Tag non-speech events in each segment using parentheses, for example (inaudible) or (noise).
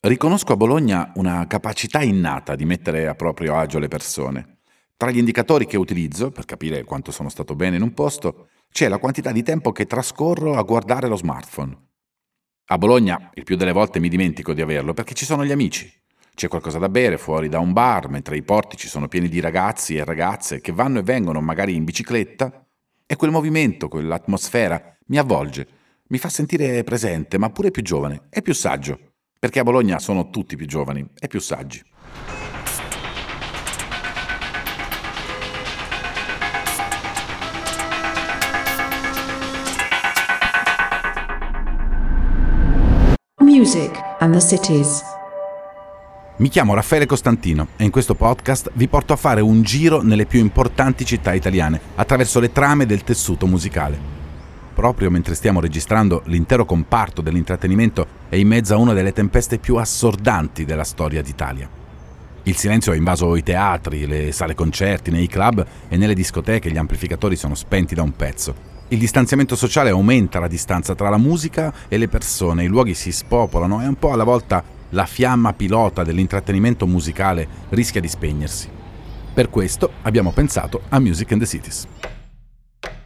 Riconosco a Bologna una capacità innata di mettere a proprio agio le persone. Tra gli indicatori che utilizzo, per capire quanto sono stato bene in un posto, c'è la quantità di tempo che trascorro a guardare lo smartphone. A Bologna il più delle volte mi dimentico di averlo perché ci sono gli amici. C'è qualcosa da bere fuori da un bar, mentre i portici sono pieni di ragazzi e ragazze che vanno e vengono magari in bicicletta. E quel movimento, quell'atmosfera mi avvolge, mi fa sentire presente, ma pure più giovane e più saggio. Perché a Bologna sono tutti più giovani e più saggi. Music and the Cities. Mi chiamo Raffaele Costantino e in questo podcast vi porto a fare un giro nelle più importanti città italiane attraverso le trame del tessuto musicale proprio mentre stiamo registrando, l'intero comparto dell'intrattenimento è in mezzo a una delle tempeste più assordanti della storia d'Italia. Il silenzio ha invaso i teatri, le sale concerti, nei club e nelle discoteche gli amplificatori sono spenti da un pezzo. Il distanziamento sociale aumenta la distanza tra la musica e le persone, i luoghi si spopolano e un po' alla volta la fiamma pilota dell'intrattenimento musicale rischia di spegnersi. Per questo abbiamo pensato a Music in the Cities.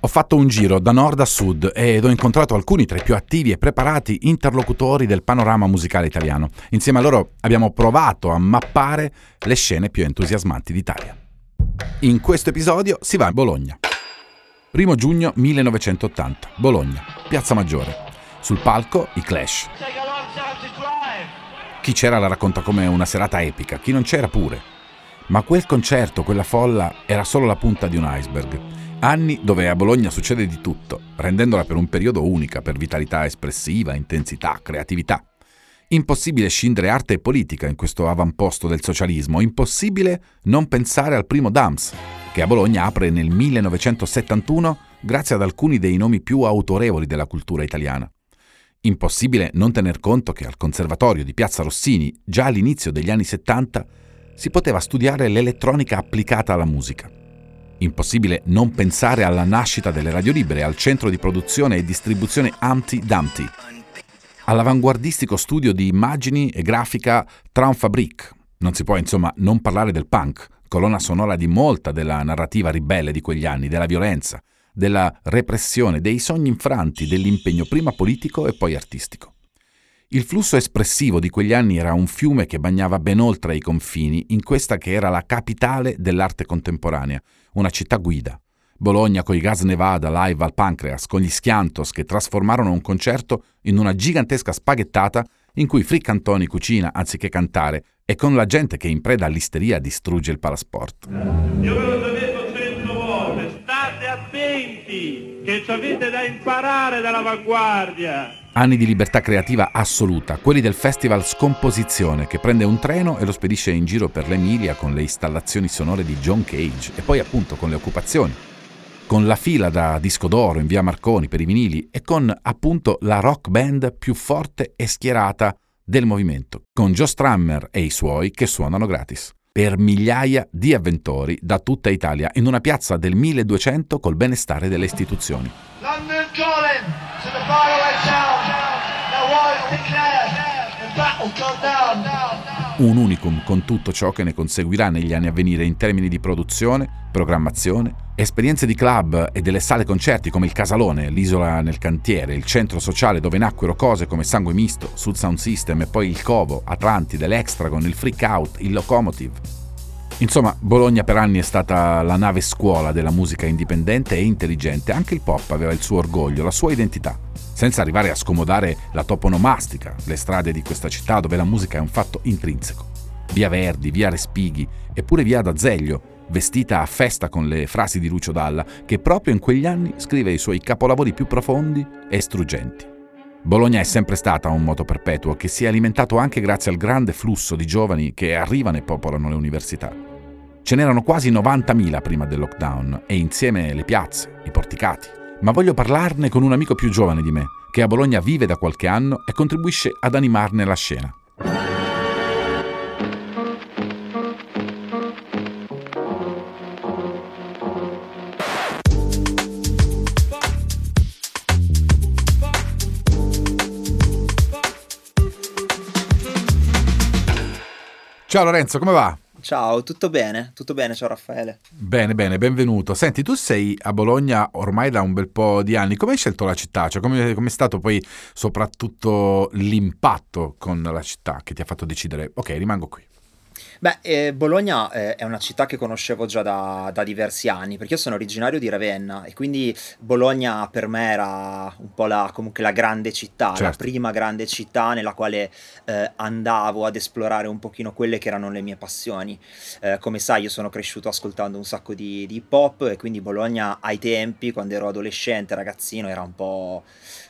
Ho fatto un giro da nord a sud ed ho incontrato alcuni tra i più attivi e preparati interlocutori del panorama musicale italiano. Insieme a loro abbiamo provato a mappare le scene più entusiasmanti d'Italia. In questo episodio si va a Bologna. 1 giugno 1980, Bologna, Piazza Maggiore. Sul palco i Clash. Chi c'era la racconta come una serata epica, chi non c'era pure. Ma quel concerto, quella folla, era solo la punta di un iceberg. Anni dove a Bologna succede di tutto, rendendola per un periodo unica per vitalità espressiva, intensità, creatività. Impossibile scindere arte e politica in questo avamposto del socialismo, impossibile non pensare al primo DAMS, che a Bologna apre nel 1971 grazie ad alcuni dei nomi più autorevoli della cultura italiana. Impossibile non tener conto che al Conservatorio di Piazza Rossini, già all'inizio degli anni 70, si poteva studiare l'elettronica applicata alla musica. Impossibile non pensare alla nascita delle radio libere, al centro di produzione e distribuzione Humpty Dumpty, all'avanguardistico studio di immagini e grafica Traum Fabric. Non si può insomma non parlare del punk, colonna sonora di molta della narrativa ribelle di quegli anni, della violenza, della repressione, dei sogni infranti, dell'impegno prima politico e poi artistico. Il flusso espressivo di quegli anni era un fiume che bagnava ben oltre i confini in questa che era la capitale dell'arte contemporanea, una città guida. Bologna coi gas Nevada live al Pancreas, con gli Schiantos che trasformarono un concerto in una gigantesca spaghettata in cui Frick Antoni cucina anziché cantare e con la gente che in preda all'isteria distrugge il palasport. Io ve l'ho detto cento volte, state attenti, che ci avete da imparare dall'avanguardia. Anni di libertà creativa assoluta, quelli del festival Scomposizione che prende un treno e lo spedisce in giro per l'Emilia con le installazioni sonore di John Cage e poi appunto con le occupazioni, con la fila da disco d'oro in via Marconi per i vinili e con appunto la rock band più forte e schierata del movimento, con Joe Strammer e i suoi che suonano gratis per migliaia di avventori da tutta Italia in una piazza del 1200 col benestare delle istituzioni. London calling to the faraway sound. Now war declared. Un unicum con tutto ciò che ne conseguirà negli anni a venire in termini di produzione, programmazione, esperienze di club e delle sale concerti come il Casalone, l'isola nel cantiere, il centro sociale dove nacquero cose come Sangue Misto, Sud Sound System e poi il Covo, Atlantide, l'Extragon, il Freak Out, il Locomotive. Insomma, Bologna per anni è stata la nave scuola della musica indipendente e intelligente, anche il pop aveva il suo orgoglio, la sua identità, senza arrivare a scomodare la toponomastica, le strade di questa città dove la musica è un fatto intrinseco. Via Verdi, via Respighi, eppure via D'Azeglio, vestita a festa con le frasi di Lucio Dalla, che proprio in quegli anni scrive i suoi capolavori più profondi e struggenti. Bologna è sempre stata un moto perpetuo che si è alimentato anche grazie al grande flusso di giovani che arrivano e popolano le università. Ce n'erano quasi 90.000 prima del lockdown e insieme le piazze, i porticati. Ma voglio parlarne con un amico più giovane di me, che a Bologna vive da qualche anno e contribuisce ad animarne la scena. Ciao Lorenzo, come va? Ciao, tutto bene? Tutto bene, ciao Raffaele. Bene, bene, benvenuto. Senti, tu sei a Bologna ormai da un bel po' di anni. Come hai scelto la città? Cioè, come è stato poi soprattutto l'impatto con la città che ti ha fatto decidere, ok, rimango qui? Beh, eh, Bologna eh, è una città che conoscevo già da, da, diversi anni, perché io sono originario di Ravenna e quindi Bologna per me era un po' la, comunque la grande città, certo. la prima grande città nella quale eh, andavo ad esplorare un pochino quelle che erano le mie passioni. Eh, come sai, io sono cresciuto ascoltando un sacco di, di hip hop e quindi Bologna ai tempi, quando ero adolescente, ragazzino, era un po'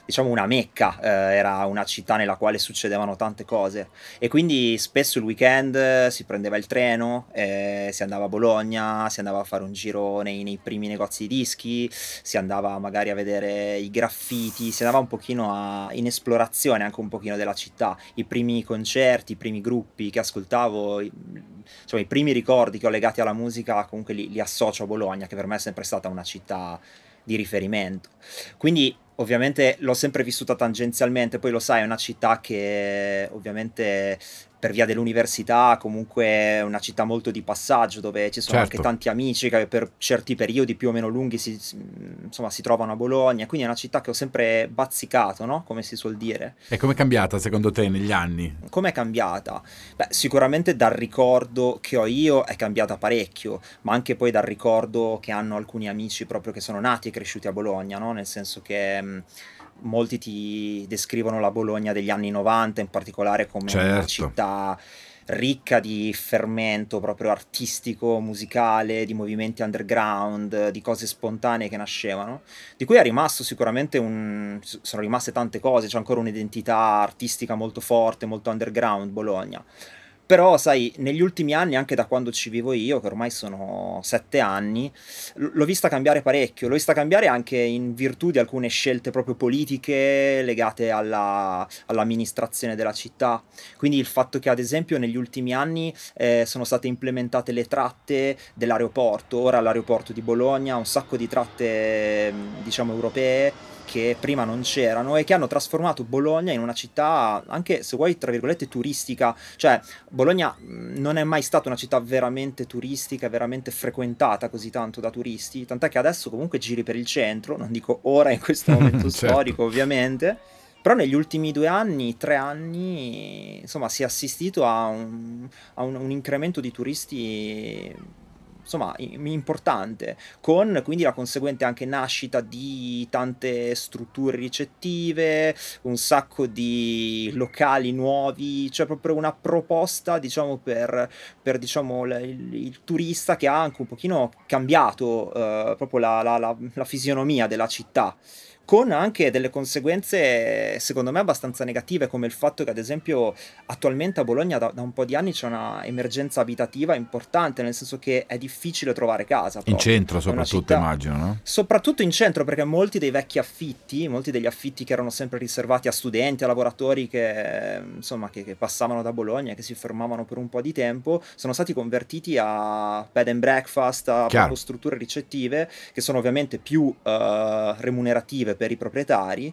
diciamo una mecca, eh, era una città nella quale succedevano tante cose e quindi spesso il weekend si prendeva il treno, eh, si andava a Bologna, si andava a fare un giro nei, nei, primi negozi di dischi, si andava magari a vedere i graffiti, si andava un pochino a, in esplorazione anche un pochino della città, i primi concerti, i primi gruppi che ascoltavo, insomma i primi ricordi che ho legati alla musica comunque li, li associo a Bologna che per me è sempre stata una città di riferimento. Quindi ovviamente l'ho sempre vissuta tangenzialmente, poi lo sai, è una città che ovviamente per via dell'università, comunque è una città molto di passaggio dove ci sono certo. anche tanti amici che per certi periodi più o meno lunghi si, insomma, si trovano a Bologna, quindi è una città che ho sempre bazzicato, no? come si suol dire. E com'è cambiata secondo te negli anni? Com'è cambiata? Beh, sicuramente dal ricordo che ho io è cambiata parecchio, ma anche poi dal ricordo che hanno alcuni amici proprio che sono nati e cresciuti a Bologna, no? nel senso che molti ti descrivono la Bologna degli anni 90 in particolare come certo. una città ricca di fermento proprio artistico, musicale, di movimenti underground, di cose spontanee che nascevano, di cui è rimasto sicuramente un... sono rimaste tante cose, c'è ancora un'identità artistica molto forte, molto underground Bologna. Però, sai, negli ultimi anni, anche da quando ci vivo io, che ormai sono sette anni, l'ho vista cambiare parecchio. L'ho vista cambiare anche in virtù di alcune scelte proprio politiche legate alla, all'amministrazione della città. Quindi il fatto che, ad esempio, negli ultimi anni eh, sono state implementate le tratte dell'aeroporto. Ora l'aeroporto di Bologna un sacco di tratte, diciamo, europee che prima non c'erano e che hanno trasformato Bologna in una città anche se vuoi tra virgolette turistica, cioè Bologna non è mai stata una città veramente turistica, veramente frequentata così tanto da turisti, tant'è che adesso comunque giri per il centro, non dico ora in questo (laughs) momento certo. storico ovviamente, però negli ultimi due anni, tre anni, insomma, si è assistito a un, a un, un incremento di turisti insomma importante, con quindi la conseguente anche nascita di tante strutture ricettive, un sacco di locali nuovi, cioè proprio una proposta diciamo per, per diciamo, il, il, turista che ha anche un pochino cambiato eh, proprio la, la, la, la fisionomia della città con anche delle conseguenze secondo me abbastanza negative come il fatto che ad esempio attualmente a Bologna da, da un po' di anni c'è una emergenza abitativa importante nel senso che è difficile trovare casa proprio. in centro soprattutto città, immagino no? soprattutto in centro perché molti dei vecchi affitti molti degli affitti che erano sempre riservati a studenti a lavoratori che insomma che, che passavano da Bologna che si fermavano per un po' di tempo sono stati convertiti a bed and breakfast a strutture ricettive che sono ovviamente più uh, remunerative per i proprietari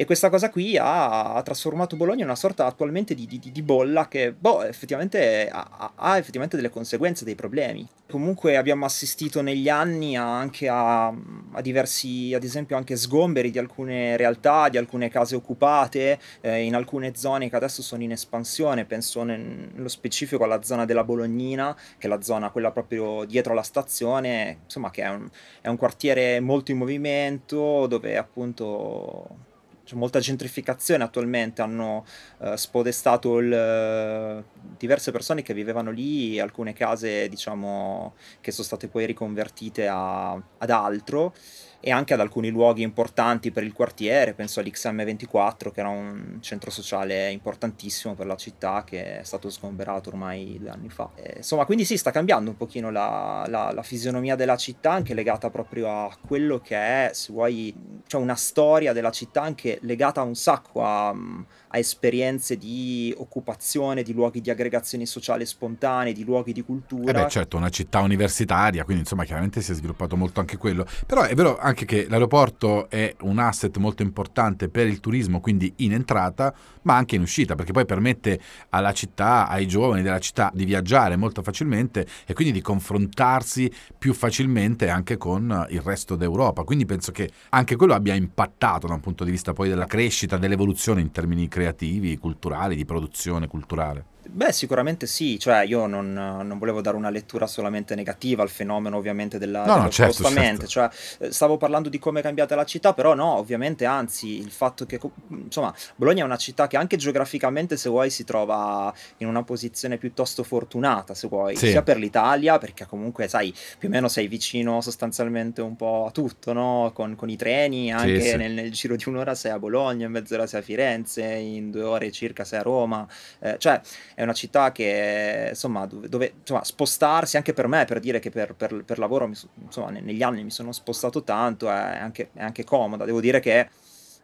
e questa cosa qui ha, ha, trasformato Bologna in una sorta attualmente di, di, di bolla che, boh, effettivamente ha, ha, effettivamente delle conseguenze, dei problemi. Comunque abbiamo assistito negli anni anche a, a, diversi, ad esempio anche sgomberi di alcune realtà, di alcune case occupate, eh, in alcune zone che adesso sono in espansione, penso nello specifico alla zona della Bolognina, che è la zona quella proprio dietro la stazione, insomma che è un, è un quartiere molto in movimento, dove appunto c'è molta gentrificazione attualmente, hanno uh, spodestato il, uh, diverse persone che vivevano lì, alcune case diciamo che sono state poi riconvertite a, ad altro e anche ad alcuni luoghi importanti per il quartiere, penso all'XM24 che era un centro sociale importantissimo per la città che è stato sgomberato ormai due anni fa. E, insomma, quindi sì, sta cambiando un pochino la, la, la, fisionomia della città, anche legata proprio a quello che è, se vuoi, cioè una storia della città anche legata un sacco a, a esperienze di occupazione, di luoghi di aggregazione sociale spontanei, di luoghi di cultura. Eh beh, certo, una città universitaria, quindi insomma chiaramente si è sviluppato molto anche quello. Però è vero anche che l'aeroporto è un asset molto importante per il turismo, quindi in entrata, ma anche in uscita, perché poi permette alla città, ai giovani della città di viaggiare molto facilmente e quindi di confrontarsi più facilmente anche con il resto d'Europa. Quindi penso che anche quello abbia impattato da un punto di vista poi della crescita, dell'evoluzione in termini creativi, culturali, di produzione culturale. Beh, sicuramente sì, cioè io non, non, volevo dare una lettura solamente negativa al fenomeno ovviamente della, no, dello no, certo, certo. cioè eh, stavo parlando di come è cambiata la città, però no, ovviamente anzi il fatto che insomma Bologna è una città che anche geograficamente se vuoi si trova in una posizione piuttosto fortunata, se vuoi, Sì. sia per l'Italia, perché comunque sai, più o meno sei vicino sostanzialmente un po' a tutto, no? Con, con i treni, anche sì. Nel, nel giro di un'ora sei a Bologna, in mezz'ora sei a Firenze, in due ore circa sei a Roma, eh, cioè è una città che insomma dove, dove, insomma, spostarsi anche per me per dire che per, per, per lavoro mi so- insomma ne- negli anni mi sono spostato tanto è anche, è anche comoda devo dire che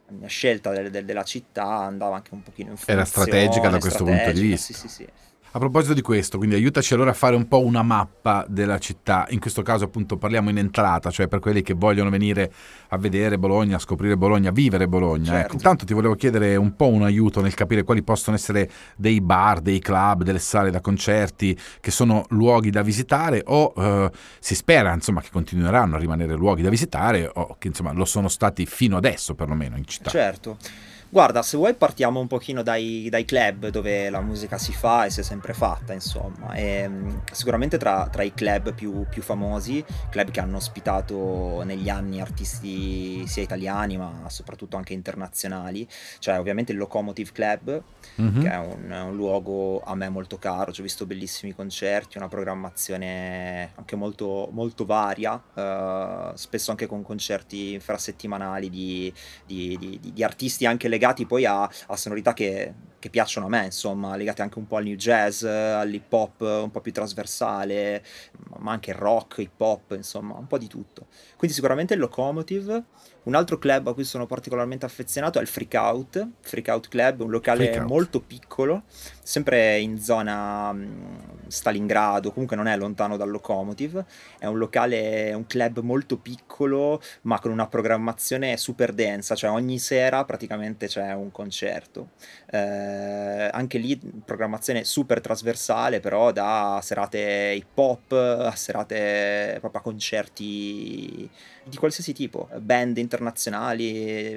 la mia scelta del- del- della città andava anche un pochino in Era funzione strategica da questo punto di strategica, vista. sì sì sì A proposito di questo, quindi aiutaci allora a fare un po' una mappa della città. In questo caso appunto parliamo in entrata, cioè per quelli che vogliono venire a vedere Bologna, a scoprire Bologna, a vivere Bologna. Certo. Ecco, intanto ti volevo chiedere un po' un aiuto nel capire quali possono essere dei bar, dei club, delle sale da concerti che sono luoghi da visitare o eh, si spera insomma che continueranno a rimanere luoghi da visitare o che insomma lo sono stati fino adesso perlomeno in città. Certo. Guarda, se vuoi partiamo un pochino dai, dai club dove la musica si fa e si è sempre fatta, insomma. E, mh, sicuramente tra, tra i club più, più famosi, club che hanno ospitato negli anni artisti sia italiani ma soprattutto anche internazionali, cioè ovviamente il Locomotive Club, Mhm. che è un, un luogo a me molto caro, ci ho visto bellissimi concerti, una programmazione anche molto, molto varia, eh, spesso anche con concerti infrasettimanali di- di- di- di artisti anche legati poi a, a sonorità che, che piacciono a me, insomma, legate anche un po' al new jazz, all'hip hop un po' più trasversale, ma anche rock, hip hop, insomma, un po' di tutto. Quindi sicuramente il Locomotive. Un altro club a cui sono particolarmente affezionato è il Freak Out, Freak Out Club, un locale molto piccolo, sempre in zona mh, Stalingrado, comunque non è lontano dal Locomotive, è un locale, un club molto piccolo ma con una programmazione super densa, cioè ogni sera praticamente c'è un concerto. Eh, anche lì programmazione super trasversale, però da serate hip hop a serate proprio a concerti di qualsiasi tipo, band internazionali,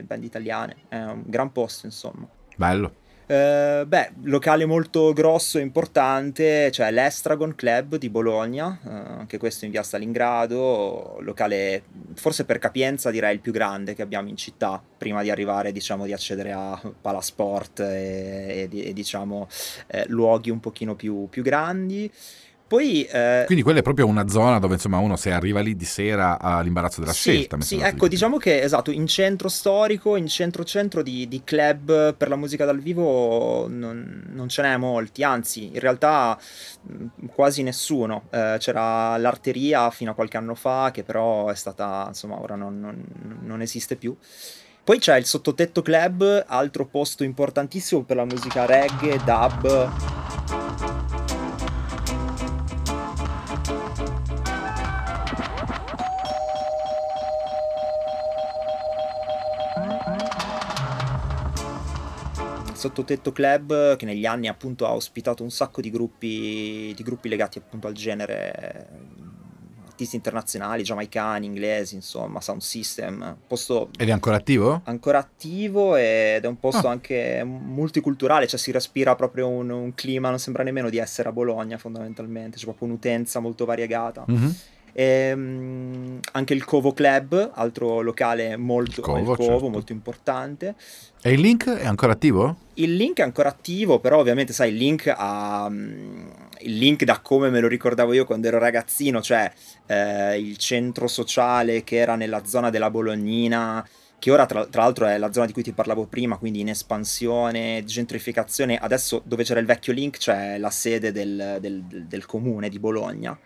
band italiane, è un gran posto insomma. Bello. Eh, beh, locale molto grosso e importante, cioè l'Estragon Club di Bologna, eh, anche questo in via Stalingrado, locale forse per capienza direi il più grande che abbiamo in città, prima di arrivare diciamo di accedere a Palasport e, e e, diciamo eh, luoghi un pochino più, più grandi. Poi eh, Quindi quella è proprio una zona dove insomma uno se arriva lì di sera ha l'imbarazzo della sì, scelta. sì, ecco, di diciamo che esatto, in centro storico, in centro-centro di, di club per la musica dal vivo non, non ce n'è molti, anzi, in realtà quasi nessuno. Eh, c'era l'arteria fino a qualche anno fa, che però è stata, insomma, ora non, non- non esiste più. Poi c'è il Sottotetto Club, altro posto importantissimo per la musica reggae, dub. Sottotetto Club che negli anni appunto ha ospitato un sacco di gruppi, di gruppi legati appunto al genere eh, artisti internazionali, giamaicani, inglesi, insomma, sound system, posto Ed è ancora attivo? ancora attivo ed è un posto Ah. anche multiculturale, cioè si respira proprio un, un clima, non sembra nemmeno di essere a Bologna fondamentalmente, c'è proprio un'utenza molto variegata. Mhm. Ehm, anche il Covo Club, altro locale molto, Covo, Covo, certo. molto importante. E il link è ancora attivo? Il link è ancora attivo, però ovviamente sai, il link ha... mm, Il link da come me lo ricordavo io quando ero ragazzino, cioè eh, il centro sociale che era nella zona della Bolognina, che ora tra, tra, l'altro è la zona di cui ti parlavo prima, quindi in espansione, gentrificazione. Adesso dove c'era il vecchio link c'è la sede del, del, del comune di Bologna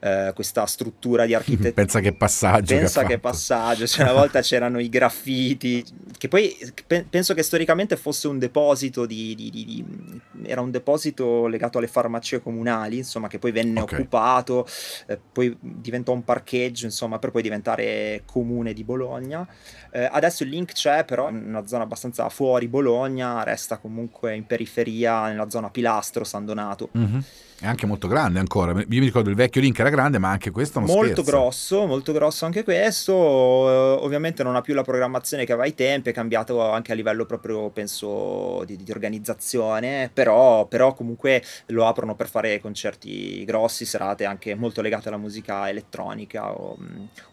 eh, questa struttura di architettura. Pensa che passaggio. Pensa che, che passaggio. Cioè, una volta (laughs) c'erano i graffiti, che poi pe- penso che storicamente fosse un deposito di, di, di, di, era un deposito legato alle farmacie comunali, insomma, che poi venne okay. occupato, eh, poi diventò un parcheggio, insomma, per poi diventare comune di Bologna. Eh, adesso il link c'è, però in una zona abbastanza fuori Bologna, resta comunque in periferia, nella zona Pilastro, San Donato. Mm-hmm. È anche molto grande ancora. Io mi ricordo il vecchio link era grande, ma anche questo non Molto scherzo. grosso, molto grosso anche questo. Eh, ovviamente non ha più la programmazione che aveva ai tempi, è cambiato anche a livello proprio, penso, di, di organizzazione, però, però, comunque lo aprono per fare concerti grossi, serate anche molto legate alla musica elettronica o,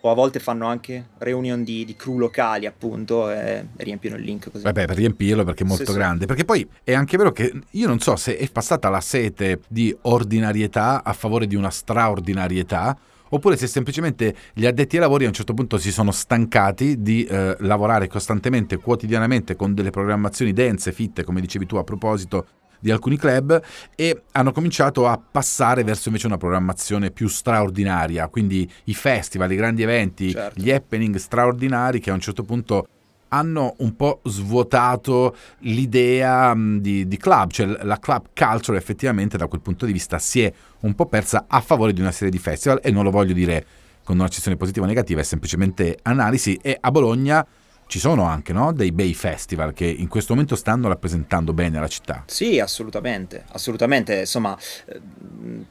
o a volte fanno anche reunion di, di crew locali appunto e riempiono il link così. Vabbè, per riempirlo perché è molto sì, grande. Sì. Perché poi è anche vero che io non so se è passata la sete di ordinarietà a favore di una straordinarietà oppure se semplicemente gli addetti ai lavori a un certo punto si sono stancati di eh, lavorare costantemente, quotidianamente con delle programmazioni dense, fitte, come dicevi tu a proposito di alcuni club e hanno cominciato a passare verso invece una programmazione più straordinaria, quindi i festival, i grandi eventi, certo. gli happening straordinari che a un certo punto hanno un po' svuotato l'idea di, di, club, cioè la club culture effettivamente da quel punto di vista si è un po' persa a favore di una serie di festival e non lo voglio dire con una cessione positiva o negativa, è semplicemente analisi e a Bologna ci sono anche no? dei bei festival che in questo momento stanno rappresentando bene la città. Sì, assolutamente, assolutamente. Insomma, eh,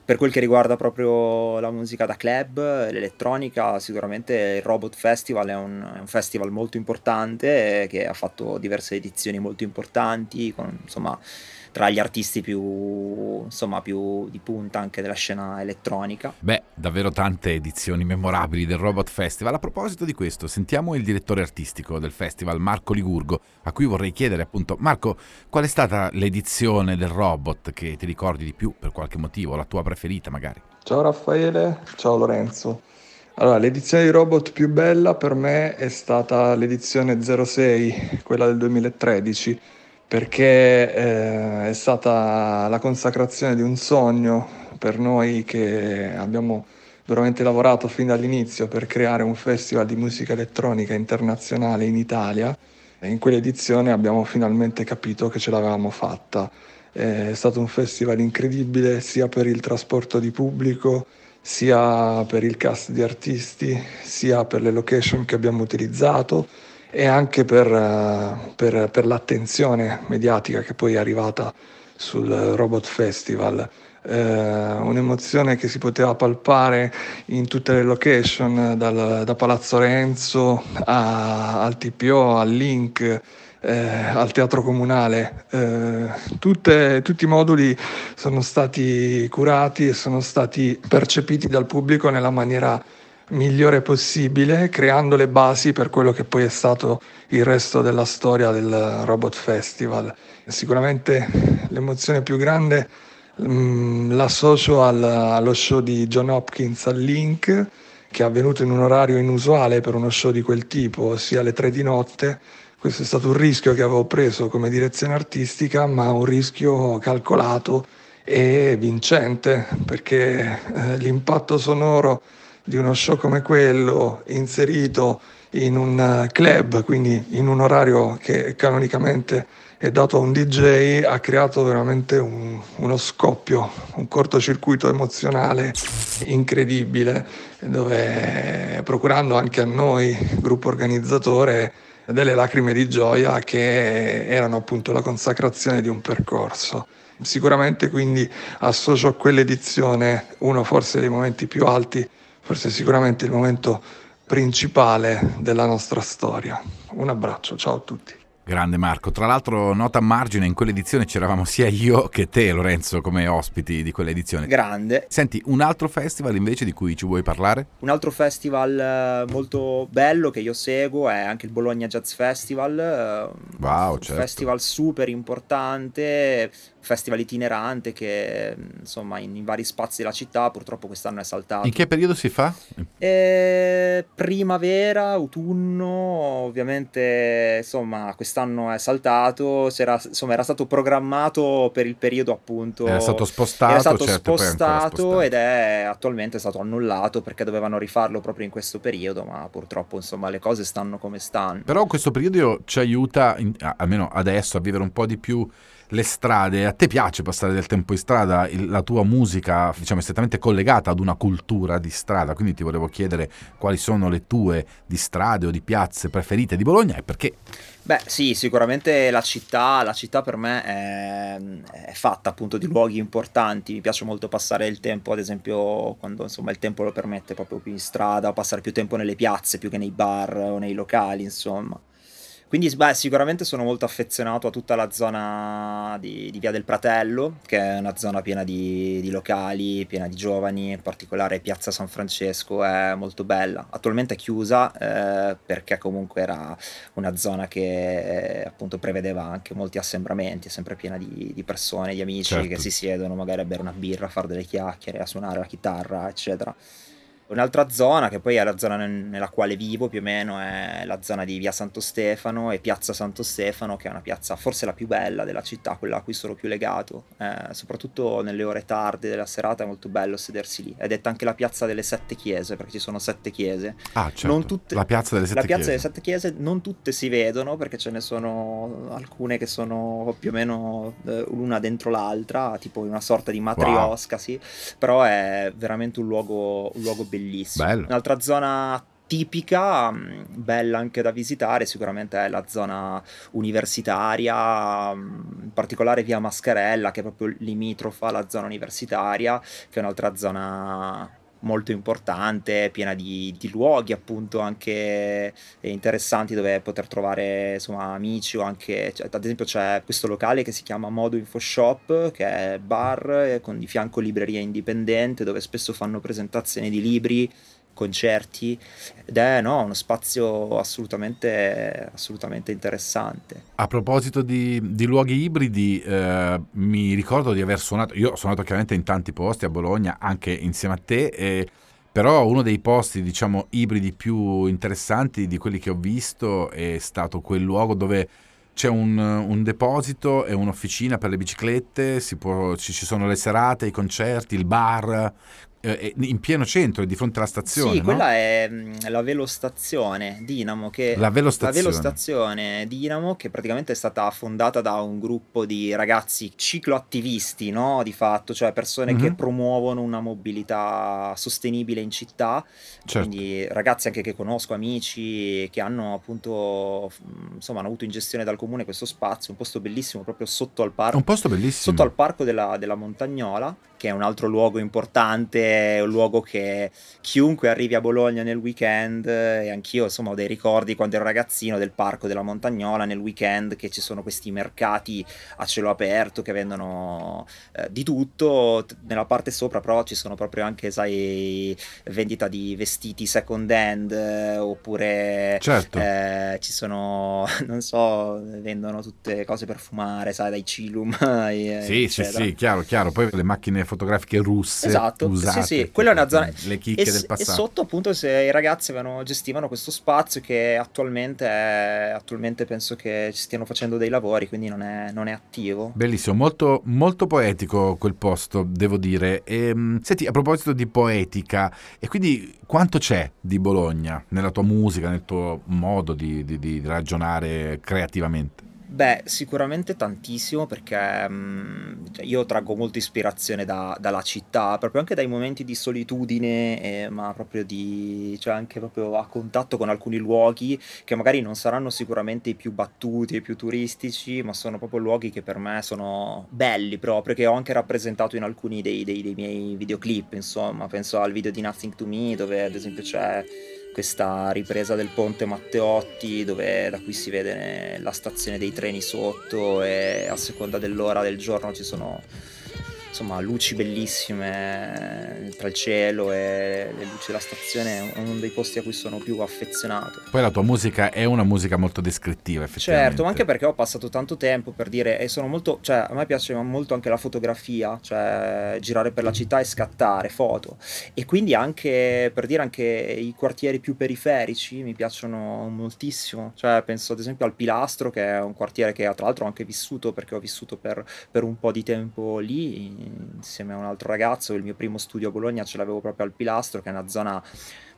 per quel che riguarda proprio la musica da club, l'elettronica, sicuramente il Robot Festival è un, è un festival molto importante che ha fatto diverse edizioni molto importanti, con, insomma tra gli artisti più, insomma, più di punta anche della scena elettronica. Beh, davvero tante edizioni memorabili del Robot Festival. A proposito di questo, sentiamo il direttore artistico del festival, Marco Ligurgo, a cui vorrei chiedere appunto, Marco, qual è stata l'edizione del Robot che ti ricordi di più per qualche motivo, la tua preferita magari? Ciao Raffaele, ciao Lorenzo. Allora, l'edizione di Robot più bella per me è stata l'edizione 06, quella del 2013 perché eh, è stata la consacrazione di un sogno per noi che abbiamo veramente lavorato fin dall'inizio per creare un festival di musica elettronica internazionale in Italia e in quell'edizione abbiamo finalmente capito che ce l'avevamo fatta. È stato un festival incredibile sia per il trasporto di pubblico, sia per il cast di artisti, sia per le location che abbiamo utilizzato e anche per, eh, per, per l'attenzione mediatica che poi è arrivata sul Robot Festival. Eh, un'emozione che si poteva palpare in tutte le location, dal, da Palazzo Renzo a, al TPO, al Link, eh, al Teatro Comunale. Eh, tutte, tutti i moduli sono stati curati e sono stati percepiti dal pubblico nella maniera migliore possibile, creando le basi per quello che poi è stato il resto della storia del Robot Festival. Sicuramente l'emozione più grande mh, mm, l'associo al, allo show di John Hopkins al Link, che è avvenuto in un orario inusuale per uno show di quel tipo, ossia alle tre di notte. Questo è stato un rischio che avevo preso come direzione artistica, ma un rischio calcolato e vincente, perché eh, l'impatto sonoro di uno show come quello inserito in un club, quindi in un orario che canonicamente è dato a un DJ, ha creato veramente un, uno scoppio, un cortocircuito emozionale incredibile, dove procurando anche a noi, gruppo organizzatore, delle lacrime di gioia che erano appunto la consacrazione di un percorso. Sicuramente quindi associo a quell'edizione uno forse dei momenti più alti forse sicuramente il momento principale della nostra storia. Un abbraccio, ciao a tutti. Grande Marco, tra l'altro nota a margine, in quell'edizione c'eravamo sia io che te Lorenzo come ospiti di quell'edizione. Grande. Senti, un altro festival invece di cui ci vuoi parlare? Un altro festival eh, molto bello che io seguo è anche il Bologna Jazz Festival. Wow, un certo. festival super importante, festival itinerante che insomma in, in, vari spazi della città purtroppo quest'anno è saltato. In che periodo si fa? E primavera, autunno, ovviamente insomma quest'anno è saltato, insomma era stato programmato per il periodo appunto... Era stato spostato, era stato certo, spostato ed è attualmente stato annullato perché dovevano rifarlo proprio in questo periodo, ma purtroppo insomma le cose stanno come stanno. Però questo periodo ci aiuta, in, almeno adesso, a vivere un po' di più le strade, a te piace passare del tempo in strada, il, la tua musica diciamo è strettamente collegata ad una cultura di strada, quindi ti volevo chiedere quali sono le tue di strade o di piazze preferite di Bologna e perché. Beh sì, sicuramente la città, la città per me è, è, fatta appunto di luoghi importanti, mi piace molto passare il tempo ad esempio quando insomma il tempo lo permette proprio più in strada, passare più tempo nelle piazze più che nei bar o nei locali insomma. Quindi beh, sicuramente sono molto affezionato a tutta la zona di, di Via del Pratello, che è una zona piena di, di, locali, piena di giovani, in particolare Piazza San Francesco è molto bella. Attualmente è chiusa eh, perché comunque era una zona che eh, appunto prevedeva anche molti assembramenti, è sempre piena di, di persone, di amici certo. che si siedono magari a bere una birra, a fare delle chiacchiere, a suonare la chitarra, eccetera. Un'altra zona, che poi è la zona nella quale vivo più o meno, è la zona di via Santo Stefano e piazza Santo Stefano, che è una piazza forse la più bella della città, quella a cui sono più legato. Eh, soprattutto nelle ore tarde della serata è molto bello sedersi lì. È detta anche la piazza delle sette chiese, perché ci sono sette chiese. Ah, certo. Tutte, la piazza delle sette la piazza chiese. delle sette chiese non tutte si vedono, perché ce ne sono alcune che sono più o meno eh, l'una dentro l'altra, tipo una sorta di matriosca, wow. sì. Però è veramente un luogo, un luogo bellissimo. Bello. Un'altra zona tipica, mm, bella anche da visitare, sicuramente è la zona universitaria, mm, in particolare via Mascarella, che è proprio limitrofa alla zona universitaria, che è un'altra zona molto importante, piena di, di, luoghi appunto anche interessanti dove poter trovare insomma amici o anche, cioè, ad esempio c'è questo locale che si chiama Modo Info Shop che è bar eh, con di fianco libreria indipendente dove spesso fanno presentazioni di libri concerti ed è no, uno spazio assolutamente, assolutamente interessante. A proposito di, di luoghi ibridi, eh, mi ricordo di aver suonato, io ho suonato chiaramente in tanti posti a Bologna, anche insieme a te, e, però uno dei posti diciamo ibridi più interessanti di quelli che ho visto è stato quel luogo dove c'è un, un, deposito e un'officina per le biciclette, può, ci, ci, sono le serate, i concerti, il bar, eh, in pieno centro, di fronte alla stazione. Sì, no? quella è mm, la velostazione Dinamo. Che, la velostazione. La velostazione Dinamo, che praticamente è stata fondata da un gruppo di ragazzi cicloattivisti, no? Di fatto, cioè persone mm-hmm. che mhm. promuovono una mobilità sostenibile in città. Certo. Quindi ragazzi anche che conosco, amici che hanno appunto, insomma, hanno avuto in gestione dal comune questo spazio, un posto bellissimo proprio sotto al parco. Un posto bellissimo. Sotto al parco della, della Montagnola che è un altro luogo importante, un luogo che chiunque arrivi a Bologna nel weekend, e anch'io insomma ho dei ricordi quando ero ragazzino del parco della Montagnola nel weekend che ci sono questi mercati a cielo aperto che vendono eh, di tutto, nella parte sopra però ci sono proprio anche sai vendita di vestiti second hand eh, oppure certo. eh, ci sono (laughs) non so vendono tutte cose per fumare sai dai Cilum (laughs) eh, sì sì sì chiaro chiaro. Poi le macchine fotografiche russe esatto. Usate, sì sì quella è una zona le chicche e, del passato e sotto appunto se i ragazzi avevano, gestivano questo spazio che attualmente è, attualmente penso che ci stiano facendo dei lavori quindi non è, non è attivo. Bellissimo molto, molto poetico quel posto devo dire. E, ehm, senti a proposito di poetica e quindi quanto c'è di Bologna nella tua musica nel tuo modo di, di, di ragionare creativamente Beh, sicuramente tantissimo perché mh, cioè, io traggo molta ispirazione da, dalla città, proprio anche dai momenti di solitudine, eh, ma proprio di, cioè anche proprio a contatto con alcuni luoghi che magari non saranno sicuramente i più battuti, i più turistici, ma sono proprio luoghi che per me sono belli proprio, che ho anche rappresentato in alcuni dei, dei, dei miei videoclip, insomma, penso al video di Nothing to Me dove ad esempio c'è questa ripresa del ponte Matteotti dove da qui si vede la stazione dei treni sotto e a seconda dell'ora del giorno ci sono insomma luci bellissime tra il cielo e le luci della stazione è uno dei posti a cui sono più affezionato. Poi la tua musica è una musica molto descrittiva, effettivamente. Certo, ma anche perché ho passato tanto tempo per dire e sono molto, cioè a me piace molto anche la fotografia, cioè girare per la città e scattare foto e quindi anche per dire anche i quartieri più periferici mi piacciono moltissimo, cioè penso ad esempio al Pilastro che è un quartiere che tra l'altro ho anche vissuto perché ho vissuto per, per un po' di tempo lì insieme a un altro ragazzo, il mio primo studio a Bologna ce l'avevo proprio al Pilastro, che è una zona